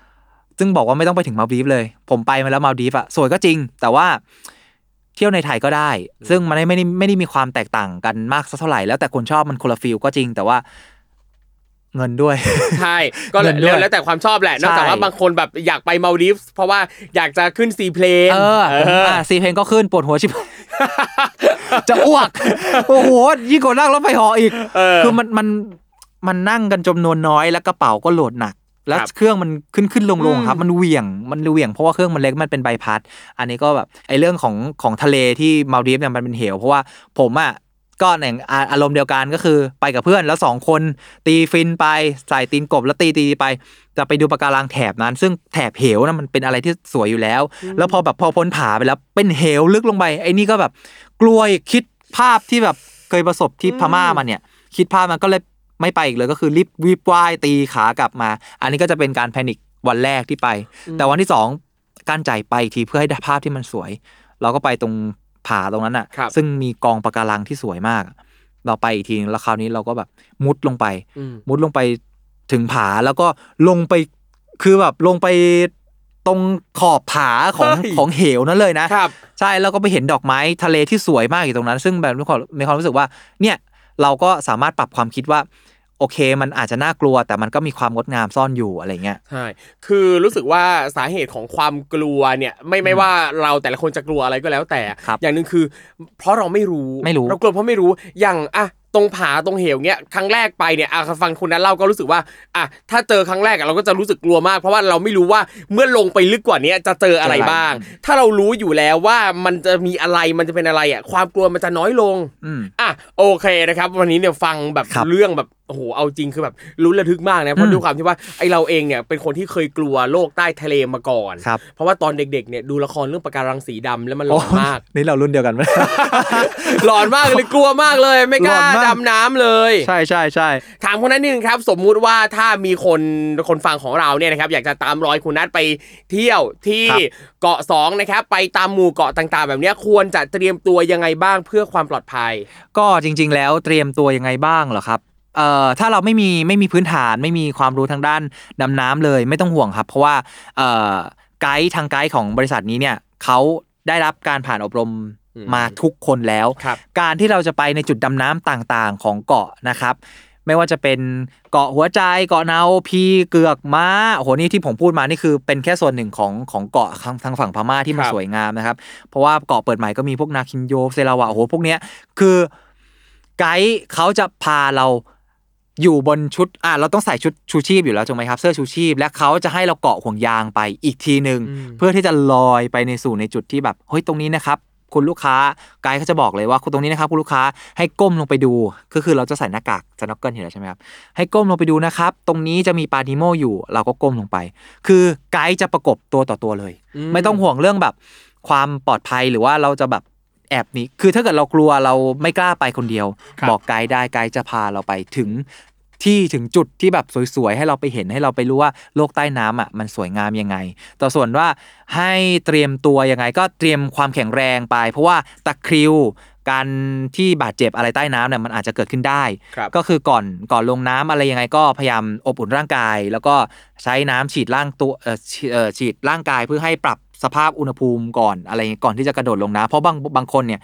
ซึ่งบอกว่าไม่ต้องไปถึงมาลดีฟเลย ผมไปมาแล้วมาลดีฟอะสวยก็จริง แต่ว่าเที่ยวในไทยก็ได้ ซึ่งมันไม่ได้ไม่ได้มีความแตกต่างกันมากสักเท่าไหร่แล้วแต่คนชอบมันคนละ feel ก็จริง แต่ว่า เงินด้วย ใช่ ก็เงินด้วยแล้วแล้วแต่ความชอบแหละใช่นอกจากว่าบางคนแบบอยากไปมาลดีฟส์เพราะว่าอยากจะขึ้น seaplane เออเอผมออะ seaplane ก็ขึ้นปวดหัวชิบจะอ้วก โอ้โห ยิ่งกว่านั่งรถไฟเหาะอีกเออคือมันมันมันนั่งกันจำนวนน้อยแล้วกระเป๋าก็โหลดหนัก แล้วครับเครื่องมันขึ้นขึ้นลงลงอืมครับ มันเหวี่ยงมันเหวี่ยงเพราะว่าเครื่องมันเล็กมันเป็นใบพัด อันนี้ก็แบบไอ้เรื่องของของทะเลที่มาลดีฟเนี่ยมันเป็นเหว เพราะว่าผมอะ ก็อย่างอะอารมณ์เดียวกันก็คือไปกับเพื่อนแล้วสองคนตีฟินไปใส่ตีนกบแล้วตีตีไป จะไปดูปะการังแถบนั้น ซึ่งแถบเหวนะมันเป็นอะไรที่สวยอยู่แล้ว แล้วพอแบบพอพ้นผาไปแล้วเป็นเหวลึกลงไป ไอ้นี่ก็แบบกลัวอีกคิดภาพที่แบบเคยประสบที่พม่ามาเนี่ย คิดภาพมันก็เลยไม่ไปอีกเลยก็คือรีบวีบว่ายตีขากลับมา อันนี้ก็จะเป็นการแพนิควันแรกที่ไป แต่วันที่สองกั้นใจไปอีกทีเพื่อให้ได้ภาพที่มันสวย เราก็ไปตรง ผาตรงนั้นอะครับซึ่งมีกองปะการังที่สวยมาก เราไปอีกทีนึงแล้วคราวนี้เราก็แบบมุดลงไปอืมมุดลงไปถึงผาแล้วก็ลงไปคือแบบลงไปตรงขอบผาของเฮ้ยของเหวนั่นเลยนะครับ ใช่แล้วก็ไปเห็นดอกไม้ทะเลที่สวยมากอยู่ตรงนั้น ซึ่งแบบมีความมีความรู้สึกว่า เนี่ยเราก็สามารถปรับความคิดว่า โอเค มันอาจจะน่ากลัว แต่มันก็มีความงดงามซ่อนอยู่อะไรเงี้ยใช่คือรู้สึกว่าสาเหตุของความกลัวเนี่ยไม่ไม่ว่าเราแต่ละคนจะกลัวอะไรก็แล้วแต่ครับอย่างหนึ่งคือ เพราะเราไม่รู้ไม่รู้เรากลัวเพราะไม่รู้อย่างอะตรงผาตรงเหวเนี้ยครั้งแรกไปเนี่ยอะฟังคุณนั้นเล่าก็รู้สึกว่าอะถ้าเจอครั้งแรกอะเราก็จะรู้สึกกลัวมาก เพราะว่าเราไม่รู้ว่าเมื่อลงไปลึกกว่านี้จะเจออะไรบ้าง ถ้าเรารู้อยู่แล้วว่ามันจะมีอะไรมันจะเป็นอะไรอะความกลัวมันจะน้อยลงอืมอะโอเคนะครับ วันนี้เนี่ยฟังแบบครับเรื่องแบบโอ้โหเอาจริงคือแบบลุ้นระทึกมากนะเพอืราะมด้วยความที่ว่าไอเราเองเนี่ยเป็นคนที่เคยกลัวโลกใต้ทะเลมาก่อน ครับ เพราะว่าตอนเด็กๆเนี่ยดูละครเรื่องปะการังสีดำแล้วมันหลอนมาก นี่เรารุ่นเดียวกันไหม หลอนมากเลยกลัวมากเลยไม่กล้าหลอนมาก ดำน้ำเลย ใช่ใช่ใช่ ถามคนนั้นนิดนึงครับ สมมุติว่าถ้ามีคนคนฟังของเราเนี่ยนะครับอยากจะตามรอยคุณนัทไปเที่ยวที่เกาะสองนะครับไปตามหมู่เกาะต่างๆ แบบเนี้ยควรจะเตรียมตัวยังไงบ้างเพื่อความปลอดภัย ก็จริง ๆ แล้วเตรียมตัวยังไงบ้างเหรอครับ เอ่อถ้าเราไม่มีไม่มีพื้นฐานไม่มีความรู้ทางด้านดำน้ำเลยไม่ต้องห่วงครับ เพราะว่าเอ่อไกด์ทางไกด์ของบริษัทนี้เนี่ยเขาได้รับการผ่านอบรมอืมมาทุกคนแล้ว ครับ การที่เราจะไปในจุดดำน้ำต่างๆของเกาะนะครับ ไม่ว่าจะเป็นเกาะหัวใจเกาะนาโอพีเกือกม้าโอ้โหนี่ที่ผมพูดมานี่คือเป็นแค่ส่วนหนึ่งของของเกาะทางทางฝั่งพม่าที่มันครับ สวยงามนะครับ เพราะว่าเกาะเปิดใหม่ก็มีพวกนาคินโยเซราวะโอ้โหพวกเนี้ยคือไกด์เขาจะพาเรา อยู่บนชุดอะเราต้องใส่ชุดชูชีพอยู่แล้วถูกไหมครับ เสื้อชูชีพ และเขาจะให้เราเกาะห่วงยางไปอีกทีหนึ่งอืมเพื่อที่จะลอยไปในสู่ในจุดที่แบบเฮ้ยตรงนี้นะครับคุณลูกค้าไกด์เขาจะบอกเลยว่าคุณตรงนี้นะครับคุณลูกค้าให้ก้มลงไปดู ก็คือเราจะใส่หน้ากาก snorkel เห็นแล้วใช่ไหมครับให้ก้มลงไปดูนะครับ ตรงนี้จะมีปลานีโมอยู่ เราก็ก้มลงไป คือไกด์จะประกบตัวต่อตัวเลยอืมไม่ต้องห่วงเรื่องแบบ ความปลอดภัยหรือว่าเราจะแบบ แอบหนีคือถ้าเกิดเรากลัวเราไม่กล้าไปคนเดียวครับบอกไกด์ได้ไกด์จะพาเราไปถึงที่ถึงจุดที่แบบสวยๆ ให้เราไปเห็นให้เราไปรู้ว่าโลกใต้น้ำอะมันสวยงามยังไง ต่อส่วนว่าให้เตรียมตัวยังไง ก็เตรียมความแข็งแรงไป เพราะว่าตะคริวการที่บาดเจ็บอะไรใต้น้ำเนี่ยมันอาจจะเกิดขึ้นได้ครับก็คือก่อนก่อนลงน้ำอะไรยังไงก็พยายามอบอุ่นร่างกาย แล้วก็ใช้น้ำฉีดร่างตัวเอ่อฉีเอ่อฉีดร่างกายเพื่อให้ปรับ สภาพอุณหภูมิก่อนอะไรก่อนที่จะกระโดดลงน้ำเพราะบางบางคนเนี่ย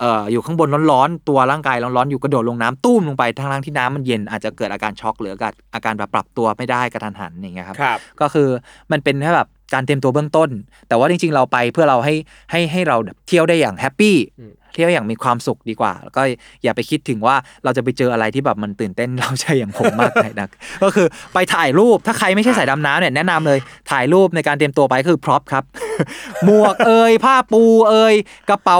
เอ่ออยู่ข้างบนร้อนๆตัวร่างกายร้อนๆอยู่กระโดดลงน้ำตุ้มลงไปทั้งๆที่น้ำมันเย็นอาจจะเกิดอาการช็อกหรืออาการอาการแบบปรับตัวไม่ได้กระทันหันอย่างเงี้ยครับครับก็คือมันเป็นแค่แบบการเตรียมตัวเบื้องต้น แต่ว่าจริง ๆ เราไปเพื่อเราให้ให้ให้เราแบบเที่ยวได้อย่างแฮปปี้อืม เที่ยวอย่างมีความสุขดีกว่า แล้วก็อย่าไปคิดถึงว่าเราจะไปเจออะไรที่แบบมันตื่นเต้นเราใช่อย่างผมมากเลยนะก็คือไปถ่ายรูปถ้าใครไม่ใช่สายดำน้ำเนี่ยแนะนำเลยถ่ายรูปในการเตรียมตัวไปคือพร็อพครับหมวกเอ่ยผ้าปูเอ่ยกระเป๋า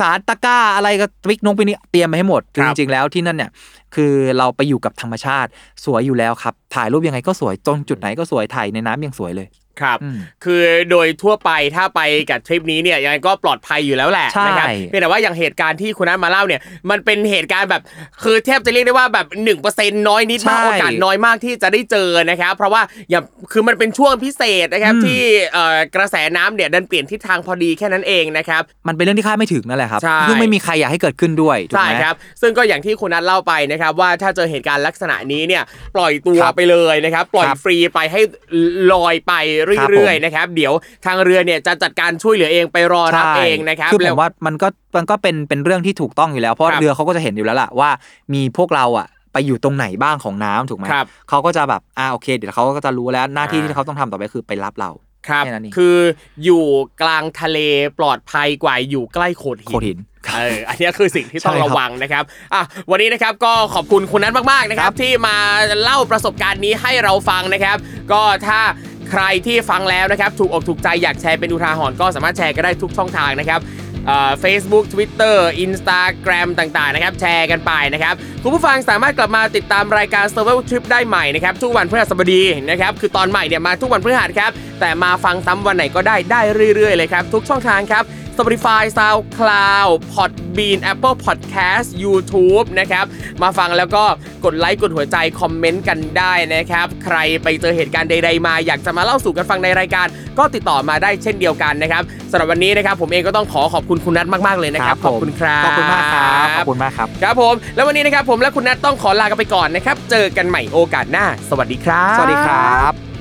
สารตะกร้าอะไรก็วิกนงไปนี่เตรียมไปให้หมดครัจบริงๆแล้วที่นั่นเนี่ยคือเราไปอยู่กับธรรมชาติสวยอยู่แล้วครับ ถ่ายรูปยังไงก็สวยตรงจุดไหนก็สวยถ่ายในน้ำยังสวยเลย ครับอืมคือโดยทั่วไปถ้าไปกับทริปนี้เนี่ยยังไงก็ปลอดภัยอยู่แล้วแหละใช่นะครับเพียงแต่ว่าอย่างเหตุการณ์ที่คุณนัทมาเล่าเนี่ยมันเป็นเหตุการณ์แบบคือแทบจะเรียกได้ว่าแบบ1%น้อยนิดมากใช่โอกาสน้อยมากที่จะได้เจอนะครับ เพราะว่าอย่างคือมันเป็นช่วงพิเศษนะครับอืมที่เอ่อกระแสน้ำเนี่ยดันเปลี่ยนทิศทางพอดีแค่นั้นเองนะครับมันเป็นเรื่องที่คาดไม่ถึงนั่นแหละครับใช่ซึ่งไม่มีใครอยากให้เกิดขึ้นด้วยถูกใช่ไหมครับซึ่งก็อย่างที่คุณนัทเล่าไปนะครับว่าถ้าเจอเหตุการณ์ลักษณะนี้เนี่ยปล่อยตัวครับไปเลยนะครับปล่อยครับฟรีไปให้ลอยไปครับเรื่อยผมๆนะครับเดี๋ยวทางเรือเนี่ยจะจัดการช่วยเหลือเองไปรอรับใช่เองนะครับคือผแล้วมว่ามันก็มันก็เป็นเป็นเรื่องที่ถูกต้องอยู่แล้วเพราะครับเรือเขาก็จะเห็นอยู่แล้วล่ะว่ามีพวกเราอะไปอยู่ตรงไหนบ้างของน้ำถูกไหมครับเขาก็จะแบบอ่าโอเค เดี๋ยวเขาก็จะรู้แล้วหน้าที่อ่าที่เขาต้องทำต่อไปคือไปรับเราครับแค่นั้นเองคืออยู่กลางทะเลปลอดภัยกว่าอยู่ใกล้โขดหิโขดหินเอออันนี้คือสิ่งที่ต้องใช่ครับระวังนะครับอะวันนี้นะครับก็ขอบคุณคุณนัทมากๆนะครับ ที่มาเล่าประสบการณ์นี้ให้เราฟังนะครับ ก็ถ้า ใครที่ฟังแล้วนะครับ ถูกอกถูกใจอยากแชร์เป็นอุทาหรณ์ก็สามารถแชร์ก็ได้ทุกช่องทางนะครับเฟซบุ๊กทวิตเตอร์อินสตาแกรมต่างๆนะครับแชร์กันไปนะครับคุณผู้ฟังสามารถกลับมาติดตามรายการ Survival Trip ได้ใหม่นะครับทุกวันพฤหัสบดีนะครับคือตอนใหม่เนี่ยมาทุกวันพฤหัสครับแต่มาฟังซ้ำวันไหนก็ได้ได้เรื่อยๆเลยครับทุกช่องทางครับ Spotify SoundCloud Podbean Apple Podcast YouTube นะครับมาฟังแล้วก็กดไลค์กดหัวใจคอมเมนต์กันได้นะครับใครไปเจอเหตุการณ์ใด ๆ มาอยากจะมาเล่าสู่กันฟังในรายการ ก็ติดต่อมาได้เช่นเดียวกันนะครับสำหรับวันนี้นะครับผมเองก็ต้องขอขอบคุณคุณนัทมากๆเลยนะครับขอบคุณครับขอบคุณมากครับขอบคุณมากครับครับผมแล้ววันนี้นะครับผมและคุณนัทต้องขอลากันไปก่อนนะครับเจอกันใหม่โอกาสหน้า สวัสดีครับ สวัสดีครับ